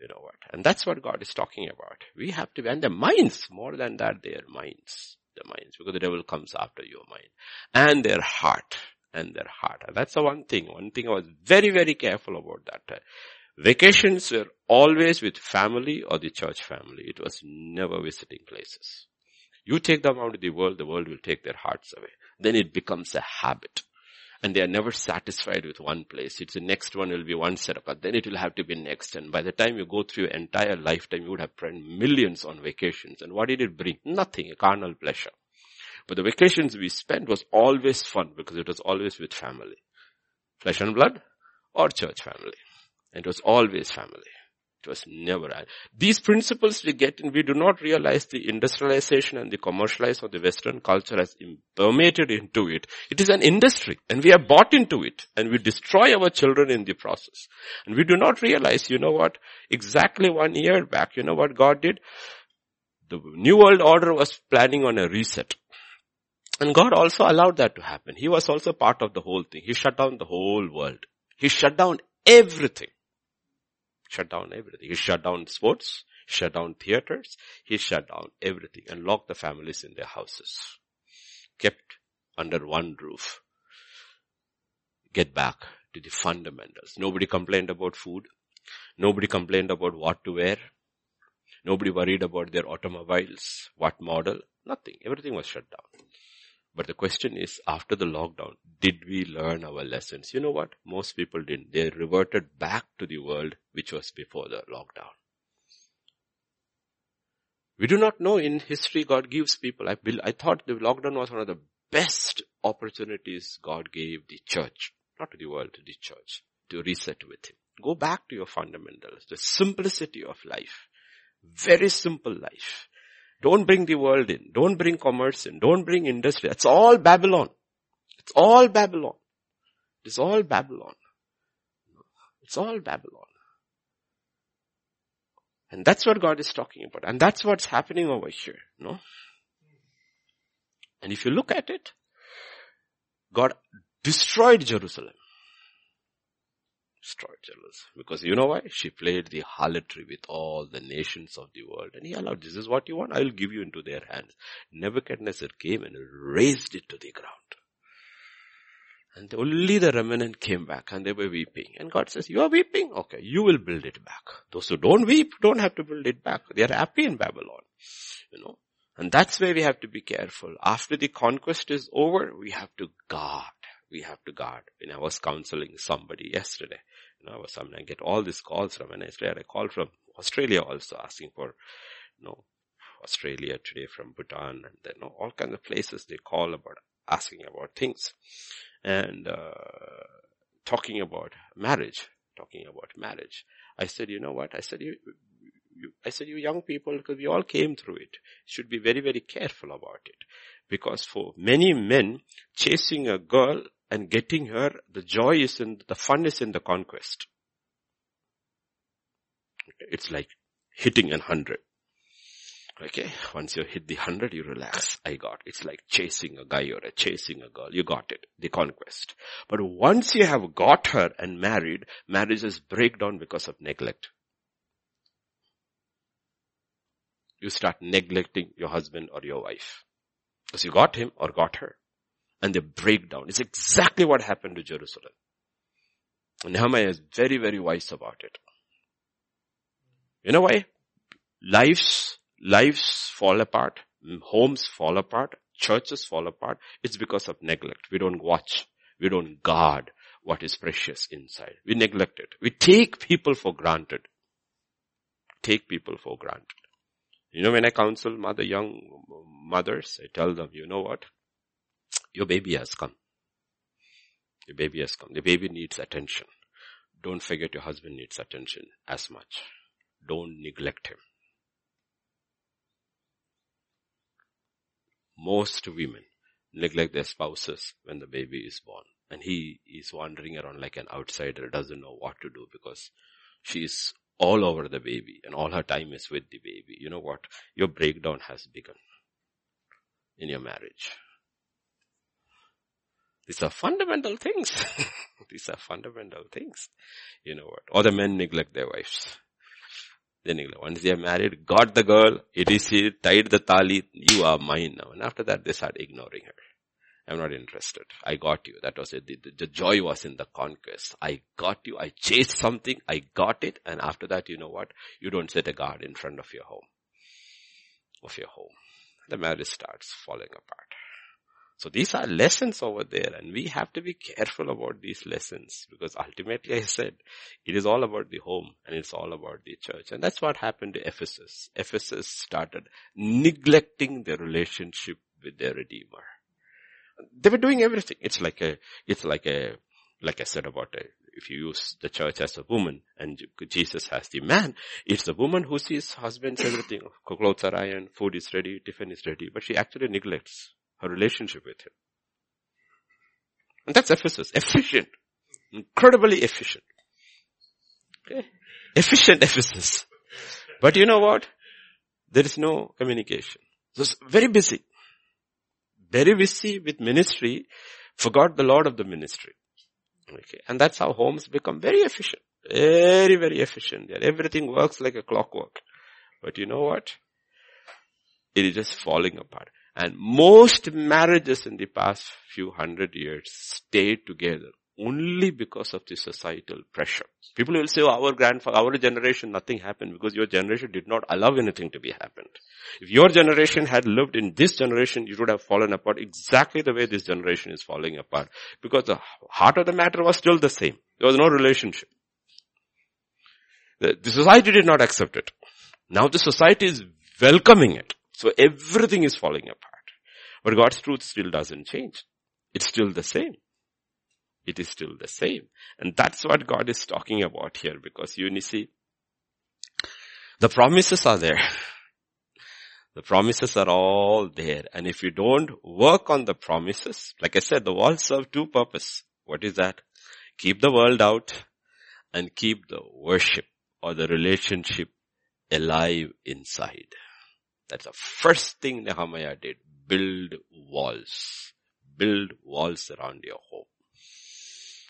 You know what? And that's what God is talking about. We have to, and their minds, more than that, their minds. The minds, because the devil comes after your mind. And their heart and their heart. That's the one thing. One thing I was very, very careful about that. Vacations were always with family or the church family. It was never visiting places. You take them out of the world, the world will take their hearts away. Then it becomes a habit. And they are never satisfied with one place. It's the next one will be one setup, then it will have to be next. And by the time you go through your entire lifetime, you would have spent millions on vacations. And what did it bring? Nothing, a carnal pleasure. But the vacations we spent was always fun because it was always with family. Flesh and blood or church family. It was always family. It was never. These principles we get and we do not realize the industrialization and the commercialization of the Western culture has permeated into it. It is an industry and we are bought into it and we destroy our children in the process. And we do not realize, you know what, exactly one year back, you know what God did? The New World Order was planning on a reset. And God also allowed that to happen. He was also part of the whole thing. He shut down the whole world. He shut down everything. Shut down everything. He shut down sports, shut down theaters, he shut down everything and locked the families in their houses. Kept under one roof. Get back to the fundamentals. Nobody complained about food. Nobody complained about what to wear. Nobody worried about their automobiles, what model, nothing. Everything was shut down. But the question is, after the lockdown, did we learn our lessons? You know what? Most people didn't. They reverted back to the world which was before the lockdown. We do not know in history God gives people. I, I thought the lockdown was one of the best opportunities God gave the church, not to the world, to the church, to reset with Him. Go back to your fundamentals, the simplicity of life. Very simple life. Don't bring the world in. Don't bring commerce in. Don't bring industry. It's all Babylon. It's all Babylon. It's all Babylon. It's all Babylon. And that's what God is talking about. And that's what's happening over here. No? And if you look at it, God destroyed Jerusalem destroyed Because you know why? She played the harlotry with all the nations of the world. And he allowed, this is what you want, I will give you into their hands. Nebuchadnezzar came and razed it to the ground. And only the remnant came back and they were weeping. And God says, you are weeping? Okay, you will build it back. Those who don't weep don't have to build it back. They are happy in Babylon. You know. And that's where we have to be careful. After the conquest is over, we have to guard we have to guard. Know, I was counseling somebody yesterday. You know, I was I get all these calls from, and yesterday I had a call from Australia also asking for, you know, Australia today from Bhutan and then you know, all kinds of places they call about asking about things and uh, talking about marriage, talking about marriage. I said, you know what? I said, you, I said, you young people, because we all came through it, should be very, very careful about it. Because for many men, chasing a girl and getting her, the joy is in, the fun is in the conquest. It's like hitting a hundred. Okay, once you hit the hundred, you relax. I got. It's like chasing a guy or a chasing a girl. You got it. The conquest. But once you have got her and married, marriages break down because of neglect. You start neglecting your husband or your wife. Because you got him or got her and they break down. It's exactly what happened to Jerusalem. Nehemiah is very, very wise about it. You know why? Lives, lives fall apart, homes fall apart, churches fall apart, it's because of neglect. We don't watch. We don't guard what is precious inside. We neglect it. We take people for granted. Take people for granted. You know, when I counsel mother, young mothers, I tell them, you know what? Your baby has come. Your baby has come. The baby needs attention. Don't forget your husband needs attention as much. Don't neglect him. Most women neglect their spouses when the baby is born. And he is wandering around like an outsider, doesn't know what to do because she is all over the baby and all her time is with the baby. You know what? Your breakdown has begun in your marriage. These are fundamental things. [LAUGHS] These are fundamental things. You know what? Or the men neglect their wives. They neglect. Once they are married, got the girl, it is he, tied the tali, you are mine now. And after that they start ignoring her. I'm not interested. I got you. That was it. The, the, the, joy was in the conquest. I got you. I chased something. I got it. And after that, you know what? You don't set a guard in front of your home. Of your home. The marriage starts falling apart. So these are lessons over there and we have to be careful about these lessons because ultimately I said it is all about the home and it's all about the church. And that's what happened to Ephesus. Ephesus started neglecting their relationship with their Redeemer. They were doing everything. It's like a, it's like a, like I said about a, if you use the church as a woman and Jesus as the man, it's the woman who sees husbands, everything. Clothes are ironed, food is ready, tiffin is ready, but she actually neglects her relationship with him. And that's Ephesus. Efficient. Incredibly efficient. Okay. Efficient Ephesus. But you know what? There is no communication. So it's very busy. Very busy with ministry. Forgot the Lord of the ministry. Okay. And that's how homes become very efficient. Very, very efficient. Everything works like a clockwork. But you know what? It is just falling apart. And most marriages in the past few hundred years stayed together only because of the societal pressure. People will say, oh, our grandfather, our generation, nothing happened because your generation did not allow anything to be happened. If your generation had lived in this generation, you would have fallen apart exactly the way this generation is falling apart because the heart of the matter was still the same. There was no relationship. The, the society did not accept it. Now the society is welcoming it. So everything is falling apart. But God's truth still doesn't change. It's still the same. It is still the same. And that's what God is talking about here because you see, the promises are there. The promises are all there. And if you don't work on the promises, like I said, the walls serve two purposes. What is that? Keep the world out and keep the worship or the relationship alive inside. That's the first thing Nehemiah did. Build walls. Build walls around your home.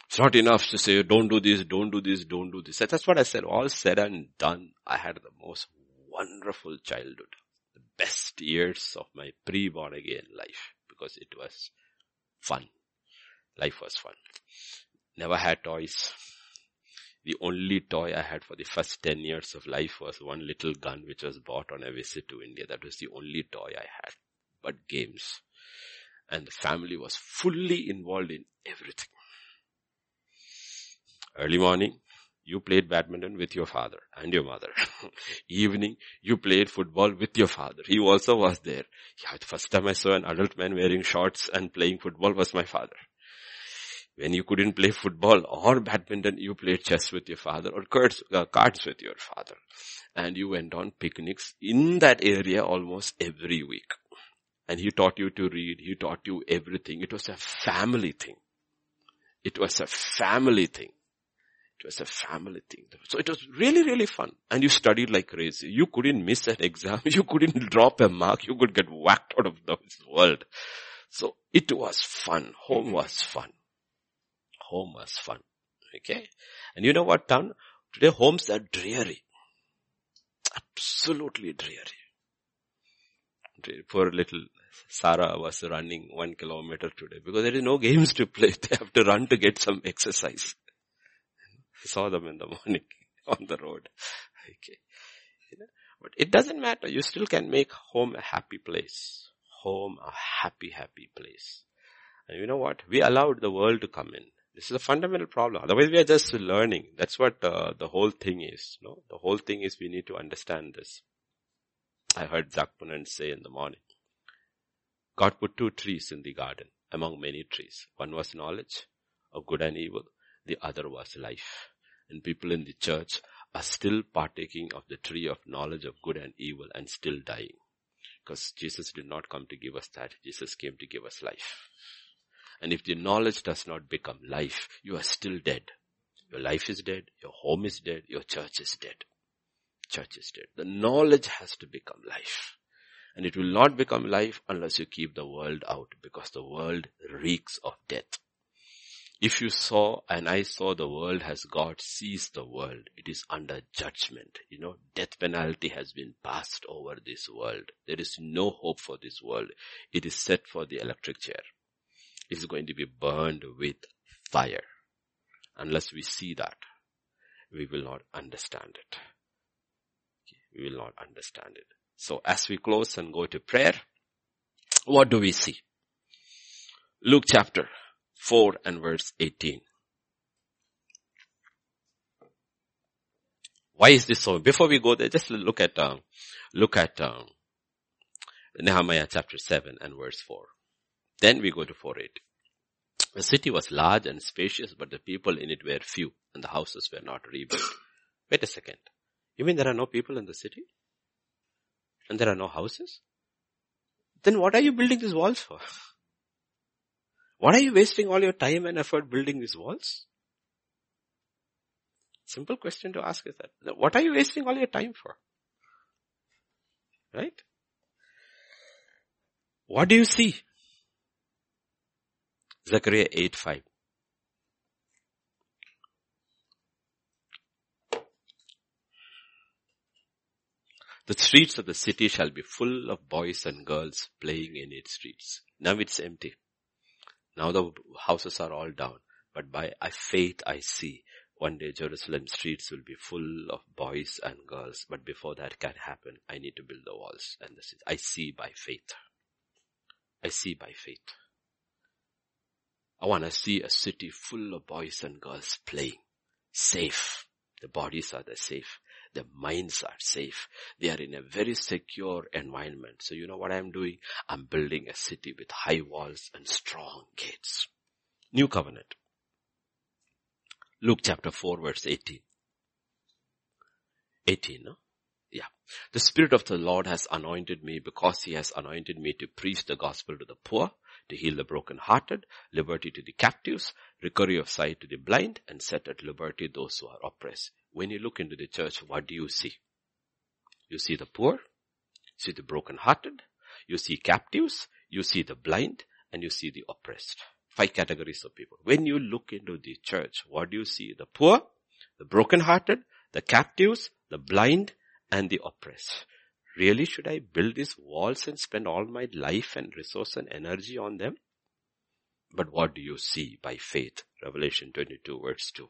It's not enough to say, don't do this, don't do this, don't do this. That's what I said. All said and done, I had the most wonderful childhood. The best years of my pre-born again life because it was fun. Life was fun. Never had toys. The only toy I had for the first 10 years of life was one little gun which was bought on a visit to India. That was the only toy I had. But games. And the family was fully involved in everything. Early morning, you played badminton with your father and your mother. [LAUGHS] Evening, you played football with your father. He also was there. Yeah, the first time I saw an adult man wearing shorts and playing football was my father. When you couldn't play football or badminton, you played chess with your father or cards, uh, cards with your father. And you went on picnics in that area almost every week. And he taught you to read. He taught you everything. It was a family thing. It was a family thing. It was a family thing. So it was really, really fun. And you studied like crazy. You couldn't miss an exam. [LAUGHS] You couldn't drop a mark. You could get whacked out of this world. So it was fun. Home was fun home was fun. Okay. And you know what town? Today homes are dreary. Absolutely dreary. Poor little Sarah was running one kilometer today because there is no [LAUGHS] games to play. They have to run to get some exercise. I saw them in the morning [LAUGHS] on the road. Okay. But it doesn't matter. You still can make home a happy place. home a happy, happy place. And you know what? We allowed the world to come in. This is a fundamental problem. Otherwise we are just learning. That's what uh, the whole thing is. No, the whole thing is we need to understand this. I heard Ponent say in the morning. God put two trees in the garden among many trees. One was knowledge of good and evil. The other was life. And people in the church are still partaking of the tree of knowledge of good and evil and still dying. Because Jesus did not come to give us that. Jesus came to give us life. And if the knowledge does not become life, you are still dead. Your life is dead, your home is dead, your church is dead. Church is dead. The knowledge has to become life. And it will not become life unless you keep the world out because the world reeks of death. If you saw and I saw the world as God sees the world, it is under judgment. You know, death penalty has been passed over this world. There is no hope for this world. It is set for the electric chair. Is going to be burned with fire. Unless we see that, we will not understand it. We will not understand it. So as we close and go to prayer, what do we see? Luke chapter 4 and verse 18. Why is this so? Before we go there, just look at, uh, look at, uh, Nehemiah chapter 7 and verse 4. Then we go to 4 8. The city was large and spacious, but the people in it were few, and the houses were not rebuilt. [CLEARS THROAT] Wait a second. You mean there are no people in the city? And there are no houses? Then what are you building these walls for? [LAUGHS] What are you wasting all your time and effort building these walls? Simple question to ask is that. What are you wasting all your time for? Right? What do you see? Zechariah 8 5. The streets of the city shall be full of boys and girls playing in its streets. Now it's empty. Now the houses are all down. But by faith I see one day Jerusalem streets will be full of boys and girls. But before that can happen, I need to build the walls and the city. I see by faith. I see by faith. I want to see a city full of boys and girls playing. Safe. The bodies are the safe. The minds are safe. They are in a very secure environment. So you know what I'm doing? I'm building a city with high walls and strong gates. New covenant. Luke chapter 4 verse 18. 18, no? Yeah. The Spirit of the Lord has anointed me because He has anointed me to preach the gospel to the poor, to heal the brokenhearted, liberty to the captives, recovery of sight to the blind, and set at liberty those who are oppressed. When you look into the church, what do you see? You see the poor, you see the brokenhearted, you see captives, you see the blind, and you see the oppressed. Five categories of people. When you look into the church, what do you see? The poor, the brokenhearted, the captives, the blind, and the oppressed. Really, should I build these walls and spend all my life and resource and energy on them? But what do you see by faith? Revelation 22 verse 2.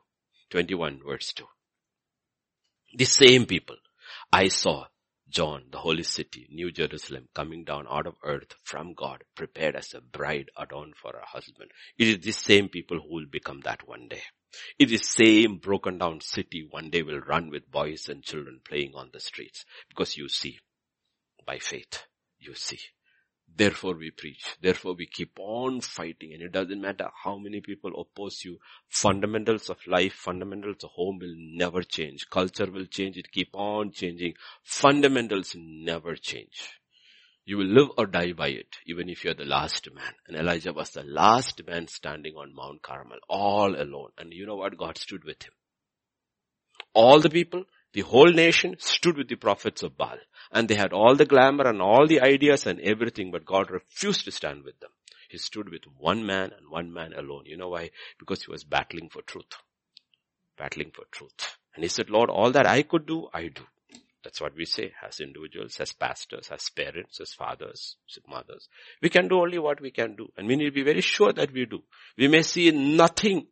21 verse 2. The same people. I saw John, the holy city, New Jerusalem, coming down out of earth from God, prepared as a bride adorned for her husband. It is the same people who will become that one day. It is the same broken down city one day will run with boys and children playing on the streets. Because you see, by faith, you see. Therefore we preach. Therefore we keep on fighting and it doesn't matter how many people oppose you. Fundamentals of life, fundamentals of home will never change. Culture will change. It keep on changing. Fundamentals never change. You will live or die by it, even if you're the last man. And Elijah was the last man standing on Mount Carmel, all alone. And you know what? God stood with him. All the people, the whole nation stood with the prophets of Baal. And they had all the glamour and all the ideas and everything, but God refused to stand with them. He stood with one man and one man alone. You know why? Because he was battling for truth. Battling for truth. And he said, Lord, all that I could do, I do. That's what we say as individuals, as pastors, as parents, as fathers, as mothers. We can do only what we can do. And we need to be very sure that we do. We may see nothing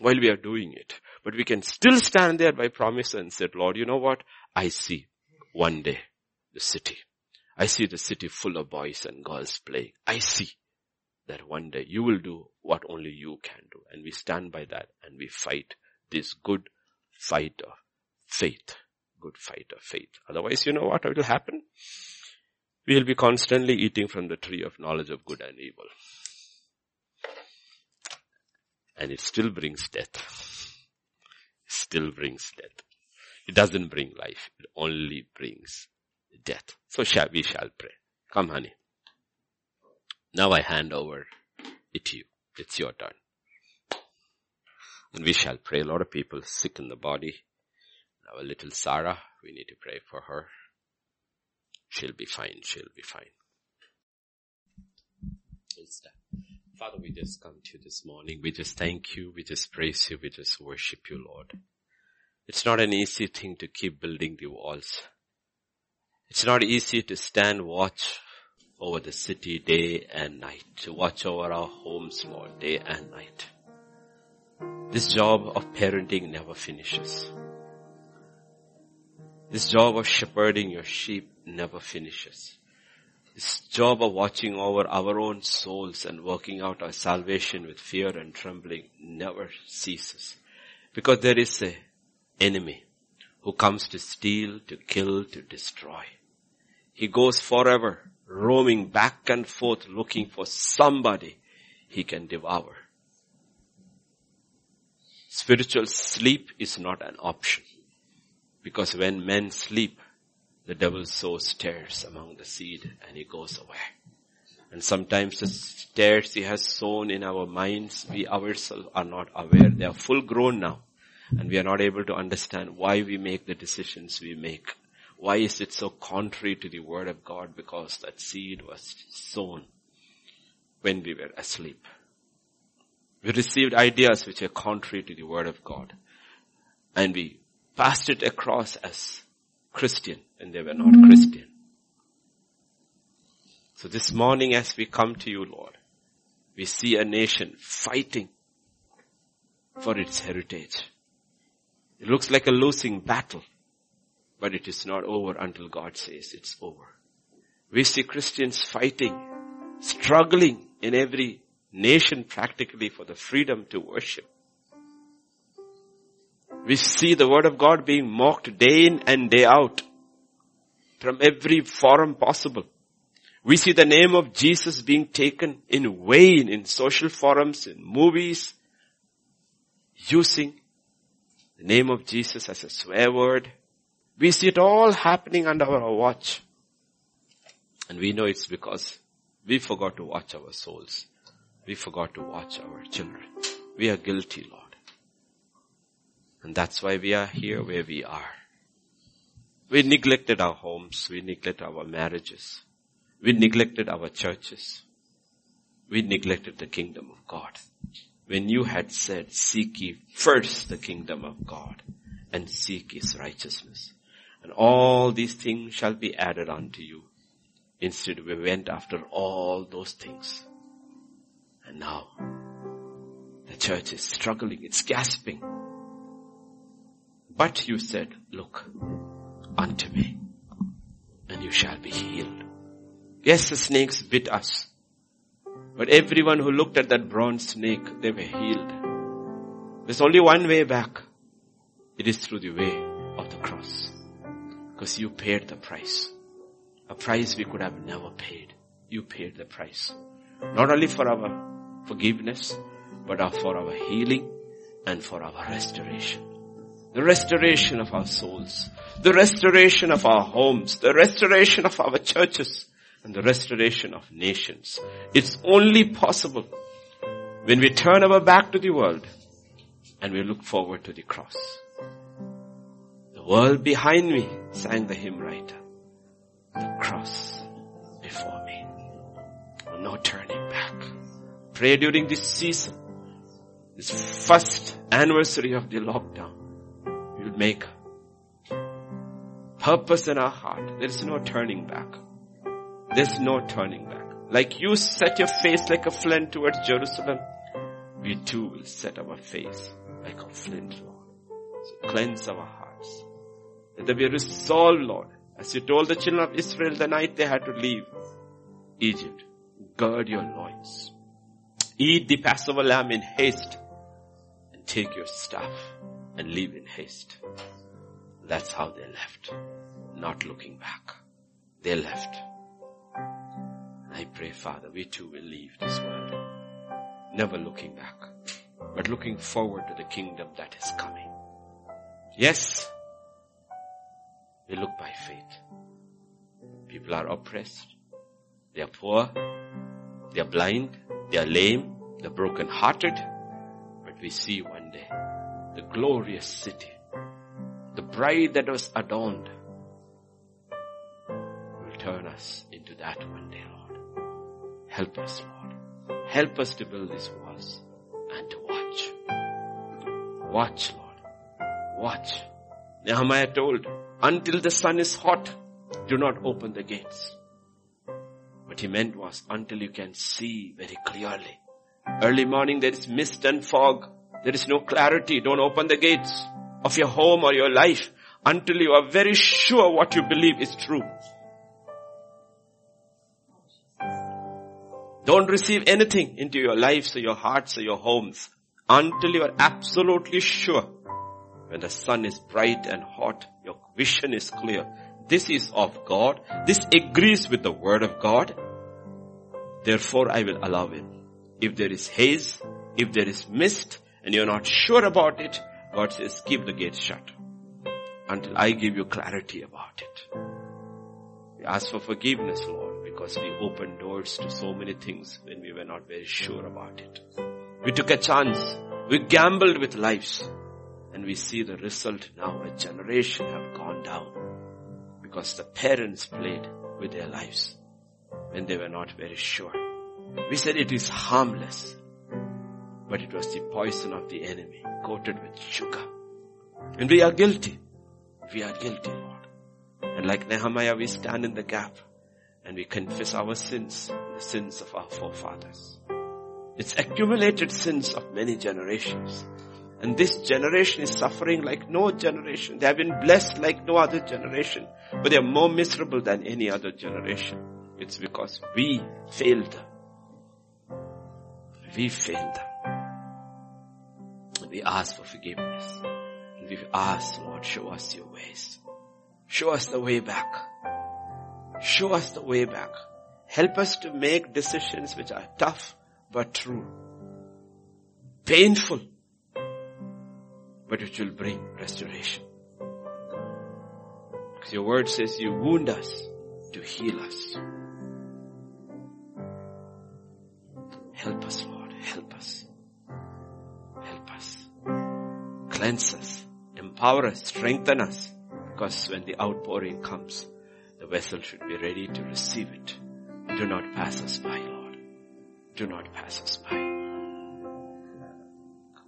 while we are doing it. But we can still stand there by promise and say, Lord, you know what? I see one day the city. I see the city full of boys and girls playing. I see that one day you will do what only you can do. And we stand by that and we fight this good fight of faith. Good fight of faith. Otherwise, you know what will happen? We will be constantly eating from the tree of knowledge of good and evil. And it still brings death. Still brings death. It doesn't bring life. It only brings death. So shall we shall pray. Come honey. Now I hand over it to you. It's your turn. And we shall pray. A lot of people sick in the body. Our little Sarah, we need to pray for her. She'll be fine. She'll be fine. Father, we just come to you this morning. We just thank you. We just praise you. We just worship you, Lord. It's not an easy thing to keep building the walls. It's not easy to stand watch over the city day and night, to watch over our homes, Lord, day and night. This job of parenting never finishes. This job of shepherding your sheep never finishes. This job of watching over our own souls and working out our salvation with fear and trembling never ceases. Because there is a enemy who comes to steal, to kill, to destroy. He goes forever roaming back and forth looking for somebody he can devour. Spiritual sleep is not an option. Because when men sleep, the devil sows tares among the seed and he goes away. And sometimes the tares he has sown in our minds, we ourselves are not aware. They are full grown now. And we are not able to understand why we make the decisions we make. Why is it so contrary to the word of God? Because that seed was sown when we were asleep. We received ideas which are contrary to the word of God. And we passed it across as Christian and they were not Christian. So this morning as we come to you, Lord, we see a nation fighting for its heritage. It looks like a losing battle. But it is not over until God says it's over. We see Christians fighting, struggling in every nation practically for the freedom to worship. We see the word of God being mocked day in and day out from every forum possible. We see the name of Jesus being taken in vain in social forums, in movies, using the name of Jesus as a swear word, we see it all happening under our watch. And we know it's because we forgot to watch our souls. We forgot to watch our children. We are guilty, Lord. And that's why we are here where we are. We neglected our homes. We neglected our marriages. We neglected our churches. We neglected the kingdom of God. When you had said, seek ye first the kingdom of God and seek his righteousness and all these things shall be added unto you. Instead we went after all those things. And now the church is struggling, it's gasping. But you said, look unto me and you shall be healed. Yes, the snakes bit us. But everyone who looked at that bronze snake, they were healed. There's only one way back. It is through the way of the cross. Because you paid the price. A price we could have never paid. You paid the price. Not only for our forgiveness, but for our healing and for our restoration. The restoration of our souls. The restoration of our homes. The restoration of our churches. And the restoration of nations. It's only possible when we turn our back to the world and we look forward to the cross The world behind me, sang the hymn writer. The cross before me. Oh, no turning back. Pray during this season, this first anniversary of the lockdown. You'll make purpose in our heart. There is no turning back. There's no turning back. Like you set your face like a flint towards Jerusalem, we too will set our face like a flint, Lord. So cleanse our hearts. That we resolve, Lord, As you told the children of Israel the night they had to leave Egypt, gird your loins. Eat the Passover lamb in haste and take your staff and leave in haste. That's how they left, not looking back. They left. I pray, Father, we too will leave this world, never looking back, but looking forward to the kingdom that is coming. Yes, we look by faith. People are oppressed. They are poor. They are blind. They are lame. They are broken hearted. But we see one day the glorious city, the bride that was adorned will turn us into that one day, Lord. Help us, Lord. Help us to build these walls and to watch. Watch, Lord. Watch. Nehemiah told, until the sun is hot, do not open the gates. What he meant was until you can see very clearly. Early morning there is mist and fog. There is no clarity. Don't open the gates of your home or your life until you are very sure what you believe is true. Don't receive anything into your lives or your hearts or your homes until you are absolutely sure. When the sun is bright and hot, your vision is clear. This is of God. This agrees with the word of God. Therefore I will allow it. If there is haze, if there is mist, and you're not sure about it, God says, keep the gates shut until I give you clarity about it. We ask for forgiveness, Lord, because we opened doors to so many things when we were not very sure about it. We took a chance. We gambled with lives. And we see the result now. A generation have gone down because the parents played with their lives when they were not very sure. We said it is harmless, but it was the poison of the enemy coated with sugar. And we are guilty. We are guilty, Lord. And like Nehemiah, we stand in the gap and we confess our sins, the sins of our forefathers. It's accumulated sins of many generations. And this generation is suffering like no generation. They have been blessed like no other generation, but they are more miserable than any other generation. It's because we failed them. We failed them. We ask for forgiveness. And we ask, Lord, show us your ways. Show us the way back. Show us the way back. Help us to make decisions which are tough but true. Painful but which will bring restoration. Because your word says you wound us to heal us. Help us, Lord. Help us. Cleanse us. Empower us. Strengthen us. Because when the outpouring comes, the vessel should be ready to receive it. Do not pass us by, Lord. Do not pass us by.